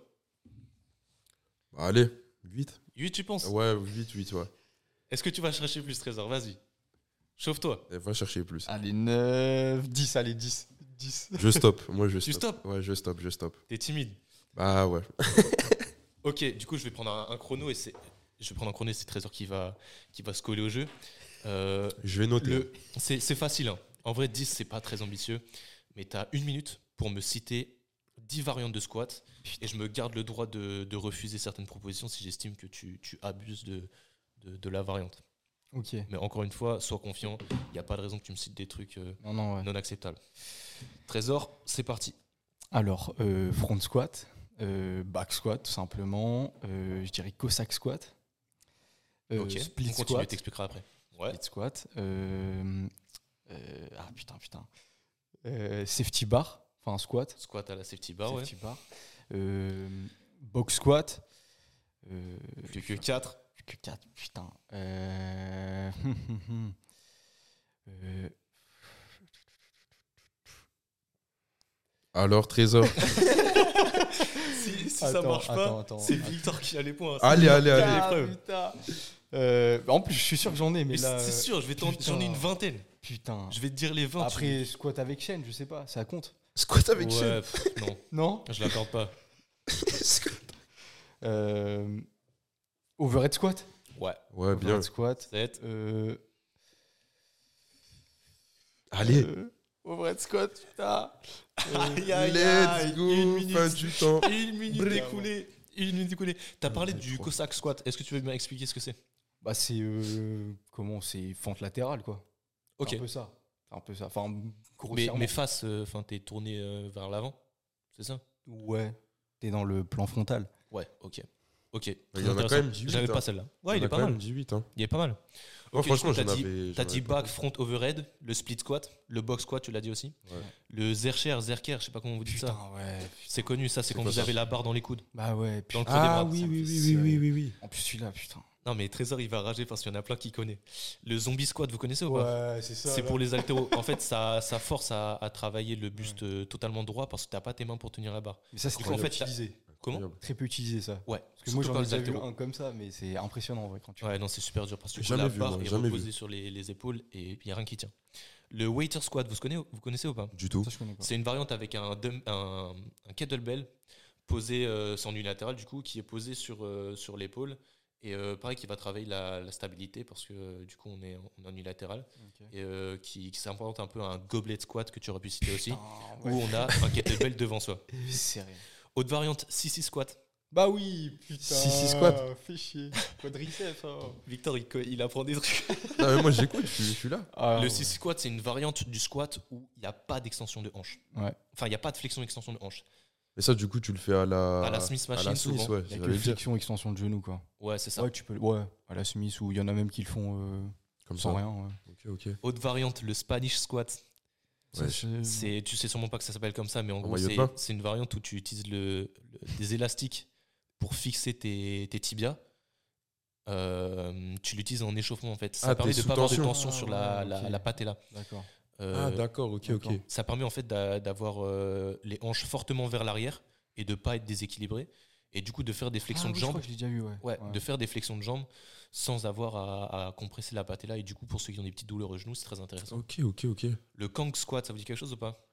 Bah, Allez, 8 8, tu penses? Ouais, 8, 8, ouais. Est-ce que tu vas chercher plus, Trésor? Vas-y. Chauffe-toi. Va chercher plus. Allez, 9, 10, allez, 10. 10. Je stoppe, moi, je Tu stoppe. stoppes Ouais, je stoppe, je stoppe. T'es timide. Bah, ouais. [LAUGHS] Ok, du coup, je vais prendre un, un chrono et c'est. je vais prendre un chrono, c'est Trésor qui va, qui va se coller au jeu. Euh, Je vais noter. le- c'est c'est facile. hein. En vrai, 10, c'est pas très ambitieux. Mais tu as une minute pour me citer 10 variantes de squat. Et je me garde le droit de, de refuser certaines propositions si j'estime que tu, tu abuses de, de, de la variante. Ok. Mais encore une fois, sois confiant. Il n'y a pas de raison que tu me cites des trucs euh, Non, non, ouais. non acceptables. Trésor, c'est parti. Alors, euh, front squat, euh, back squat, tout simplement. je dirais Cossack squat. euh, ok, split on continue, squat. t'expliqueras après. Ouais. Split squat. ah putain, putain. Safety bar, enfin squat. Squat à la safety bar, ouais. safety bar. Box squat. Plus que 4. Que 4, putain. Euh, [LAUGHS] euh, [LAUGHS] Alors, Trésor. [LAUGHS] si si ça marche pas, c'est Victor qui a les points. allez, allez, allez. Ah. Euh, en plus, je suis sûr que j'en ai, mais Mais là. c'est euh, sûr, je vais j'en ai une vingtaine. Putain. Je vais te dire les 20. tu- Après, squat avec chaîne, je sais pas, ça compte. Squat avec ouais, chaîne. pff, non, Non je l'accorde pas. euh, Overhead squat? Ouais, Ouais, bien. Overhead squat. 7. Euh, Allez. euh, overhead squat, putain. Aïe, aïe, Let's go. une minute. Fin du temps. Une minute écoulée. Une minute écoulée. T'as parlé du trop. Cossack squat. Est-ce que tu veux bien expliquer ce que c'est? Bah, c'est. euh, comment C'est fente latérale, quoi. Ok. Un peu ça. Un peu ça. Enfin, Mais, grossièrement. mais face, euh, enfin, t'es tourné euh, vers l'avant. C'est ça? Ouais. T'es dans le plan frontal. Ouais, ok. Ok. Il y en a quand même 18, J'avais hein. pas celle-là. Ouais, il On est pas mal. même 18. Hein. Il est pas mal. Franchement, t'as dit- j'en dit back, front, overhead, le split squat, le box squat, tu l'as dit aussi. Ouais. Le zercher, zerker, je sais pas comment vous dites ça. ouais. C'est connu, ça, c'est quand vous ça avez la barre dans les coudes. Bah ouais. Dans putain. le creux des bras. ça me fait serrer. oui. En plus, celui-là, putain. Non, mais Trésor, il va rager parce qu'il y en a plein qui connaissent. Le zombie squat, vous connaissez ou pas Ouais, c'est ça. C'est pour les haltéros. En fait, ça, ça force à, à travailler le buste euh, totalement droit parce que t'as pas tes mains pour tenir la barre. Mais ça, c'est en fait, utilisé. Comment. Très peu utilisé, ça. Ouais. Parce que moi, j'en ai déjà vu un comme ça, mais c'est impressionnant, en vrai, quand tu Ouais, non, c'est super dur parce que Jamais la vu, barre moi, est reposée sur les, les épaules et il n'y a rien qui tient. Le waiter squat, vous connaissez, vous connaissez ou pas? Du tout. Ça, je connais pas. C'est une variante avec un, dumb- un, un kettlebell posé, euh, c'est en unilatéral du coup, qui est posé sur, euh, sur l'épaule. Et euh, pareil, qui va travailler la, la stabilité parce que euh, du coup, on est, en- on est en unilatéral. Ok. Et euh, qui, qui s'implante un peu à un goblet squat que tu aurais pu citer aussi, où on a un kettlebell devant soi. [LAUGHS] Serré. Autre variante, 6-6 squat. Bah oui, putain. Si, si, squat. Fais chier. Quadriceps, ça. Victor, il, apprend des trucs. [LAUGHS] Non, mais moi, j'écoute, je suis- je suis là. Ah, le ouais. 6 squat, c'est une variante du squat où il n'y a pas d'extension de hanche. Ouais. Enfin, il n'y a pas de flexion-extension de hanche. Et ça, du coup, tu le fais à la. À la Smith à machine, la Smith, souvent. ouais. Il y a j'allais que le dire. flexion, extension de genou, quoi. Ouais, c'est ça. Ouais, tu peux. Ouais, à la Smith, ou il y en a même qui le font euh, Comme sans ça. rien. Ouais. Ok, ok. Autre variante, le Spanish squat. Ouais. c'est- tu sais sûrement pas que ça s'appelle comme ça, mais en gros, c'est, une variante où tu utilises le, le- des élastiques pour fixer tes, tes tibias. Euh, tu l'utilises en échauffement en fait. Ça Ah, permet de pas avoir de tension. sur la, Ah, la, ok. la patella. D'accord. Euh, Ah, d'accord, ok, ok. ça permet en fait d'a- d'avoir euh, les hanches fortement vers l'arrière et de pas être déséquilibré. Et du coup, de faire des flexions Ah de oui, je crois jambes. que je l'ai déjà vu, ouais. Ouais, de faire des flexions de jambes sans avoir à, à compresser la patella. Et du coup, pour ceux qui ont des petites douleurs au genou, c'est très intéressant. Ok, ok, ok. Le Kang squat, ça vous dit quelque chose ou pas?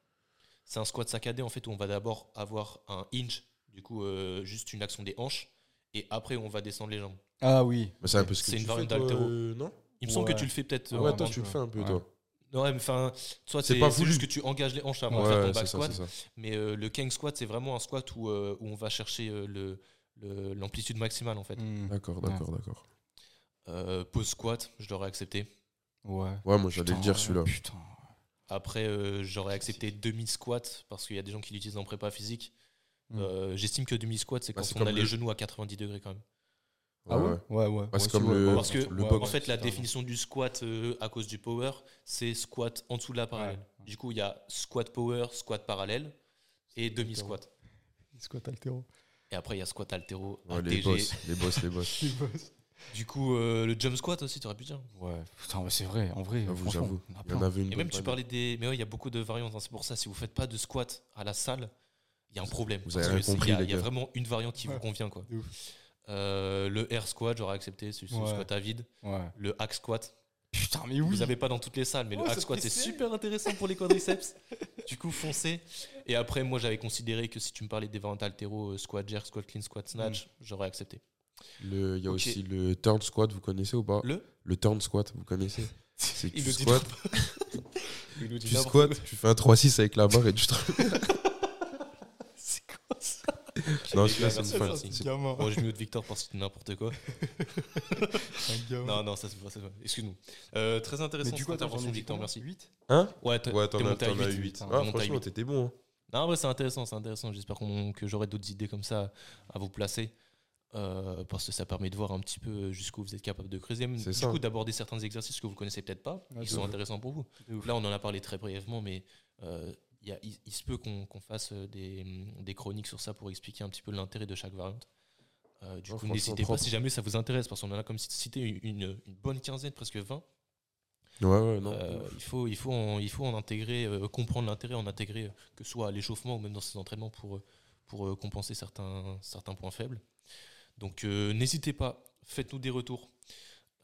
C'est un squat saccadé en fait où on va d'abord avoir un hinge, du coup euh, juste une action des hanches, et après on va descendre les jambes. Ah oui. Mais c'est un peu ce que C'est tu une variante toi, d'haltéro. euh, non? Il me semble que tu le fais peut-être. Ouais, euh, toi, tu le fais un peu, Ouais. toi. Ouais, mais enfin, soit C'est juste que tu engages les hanches avant de faire ton Ouais, back ça, squat. Mais euh, le Kang squat, c'est vraiment un squat où, euh, où on va chercher euh, le- le- l'amplitude maximale en fait. Hmm. D'accord, Ouais. d'accord, d'accord. Euh, pause squat, je l'aurais accepté. Ouais. Ouais, moi, j'allais le dire celui-là. Putain. Après, euh, j'aurais accepté demi-squat parce qu'il y a des gens qui l'utilisent en prépa physique. Mm. Euh, J'estime que demi-squat, c'est Bah, quand c'est on a les le- genoux à 90 degrés quand même. Ah ouais Ouais, ouais. comme le- Parce que, le box. en fait, la définition du squat euh, à cause du power, c'est squat en dessous de la parallèle. Ouais. Du coup, il y a squat power, squat parallèle et demi-squat. Squat altéro. Et après, il y a squat altéro, Ouais, les boss, les boss, les boss. [LAUGHS] Du coup, euh, le jump squat aussi, tu aurais pu dire. Ouais. Putain, c'est vrai, en vrai. J'avoue, j'avoue. il y en avait une Et même, tu parlais des. Mais ouais, il y a beaucoup de variantes. hein. C'est pour ça, si vous faites pas de squat à la salle, il y a un problème. Vous Parce avez compris, Il y a- y vraiment une variante qui vous convient. quoi. De ouf. Euh, le air squat, j'aurais accepté, c'est le Ouais. squat à vide. Ouais. Le hack squat, Putain, mais oui. vous n'avez pas dans toutes les salles, mais Ouais, le hack ça squat c'est super intéressant pour les quadriceps. [LAUGHS] du coup, foncez. Et après, moi j'avais considéré que si tu me parlais des variantes altéro, euh, squat jerk, squat clean, squat snatch, j'aurais accepté. Le- Il y a Ok. aussi le turn squat, vous connaissez ou pas? Le? Le turn squat, vous connaissez? [LAUGHS] C'est que Il tu dit squats, [LAUGHS] tu squats, tu fais un 3-6 avec la barre et tu te... C'est Non, celui-là, c'est une merci. C'est- gamin. Bon, je mets de Victor pour citer n'importe quoi. [LAUGHS] Un gamin. Non, non, ça c'est pas ça. Excuse-nous. Euh, très intéressant cette intervention, Victor, merci. 8 Hein Ouais, t'es Ouais, t'en t'es as, monté à t'en as 8. 8. T'es Ah, monté à franchement, 8. t'étais bon. hein. Non, ouais, c'est intéressant, c'est intéressant. J'espère qu'on- que j'aurai d'autres idées comme ça à vous placer. euh, parce que ça permet de voir un petit peu jusqu'où vous êtes capable de creuser. Du C'est ça. coup, d'aborder certains exercices que vous connaissez peut-être pas, Ouais, qui de sont ouf. intéressants pour vous. Là, on en a parlé très brièvement, mais euh, y a- il, il se peut qu'on fasse euh, des, des chroniques sur ça pour expliquer un petit peu l'intérêt de chaque variante. Euh, du coup, n'hésitez pas si jamais ça vous intéresse, parce qu'on en a comme cité une, bonne quinzaine, presque 20. Ouais, ouais, non. Euh, il, faut, il, faut en, il faut en intégrer, euh, comprendre l'intérêt, en intégrer, que ce soit à l'échauffement ou même dans ses entraînements pour, pour compenser certains, certains points faibles. Donc n'hésitez pas, faites-nous des retours.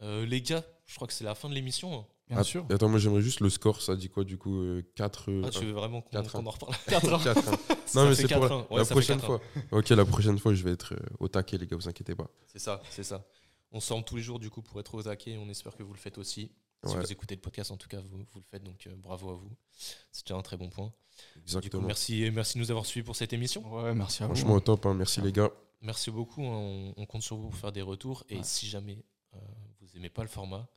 Les gars, je crois que c'est la fin de l'émission. hein. Bien Att- sûr. Attends, moi j'aimerais juste le score, ça dit quoi du coup 4 Ah, tu veux vraiment qu'on en reparle [LAUGHS] 4 [LAUGHS] Non, mais c'est pour la. Ouais, la prochaine fois. Ok, la prochaine fois, je vais être euh, au taquet, les gars, vous inquiétez pas. C'est ça, c'est ça. On se forme tous les jours du coup pour être aux aquets. On espère que vous le faites aussi. Si Ouais, vous écoutez le podcast, en tout cas, vous, vous le faites. Donc euh, bravo à vous. C'est déjà un très bon point. Du coup, exactement. merci, merci de nous avoir suivis pour cette émission. Ouais, merci à vous. Franchement, au top, hein. merci les gars. Merci beaucoup. hein. On, on compte sur vous pour faire des retours. Et Ouais. si jamais euh, vous aimez pas le format,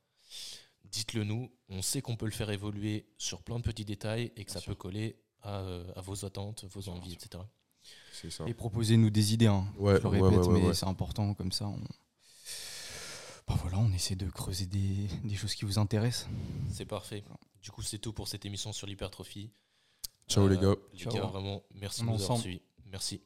dites-le nous. On sait qu'on peut le faire évoluer sur plein de petits détails et que Bien ça sûr. peut coller à, euh, à vos attentes, vos envies, sûr. etc. C'est ça. Et proposez-nous des idées. hein. Ouais, Je le répète, ouais, ouais, mais ouais. c'est important comme ça. On... Bah voilà, on essaie de creuser des, des choses qui vous intéressent. C'est parfait. Du coup, c'est tout pour cette émission sur l'hypertrophie. Ciao les gars. Les Ciao. gars, vraiment, merci de nous avoir suivis. Merci.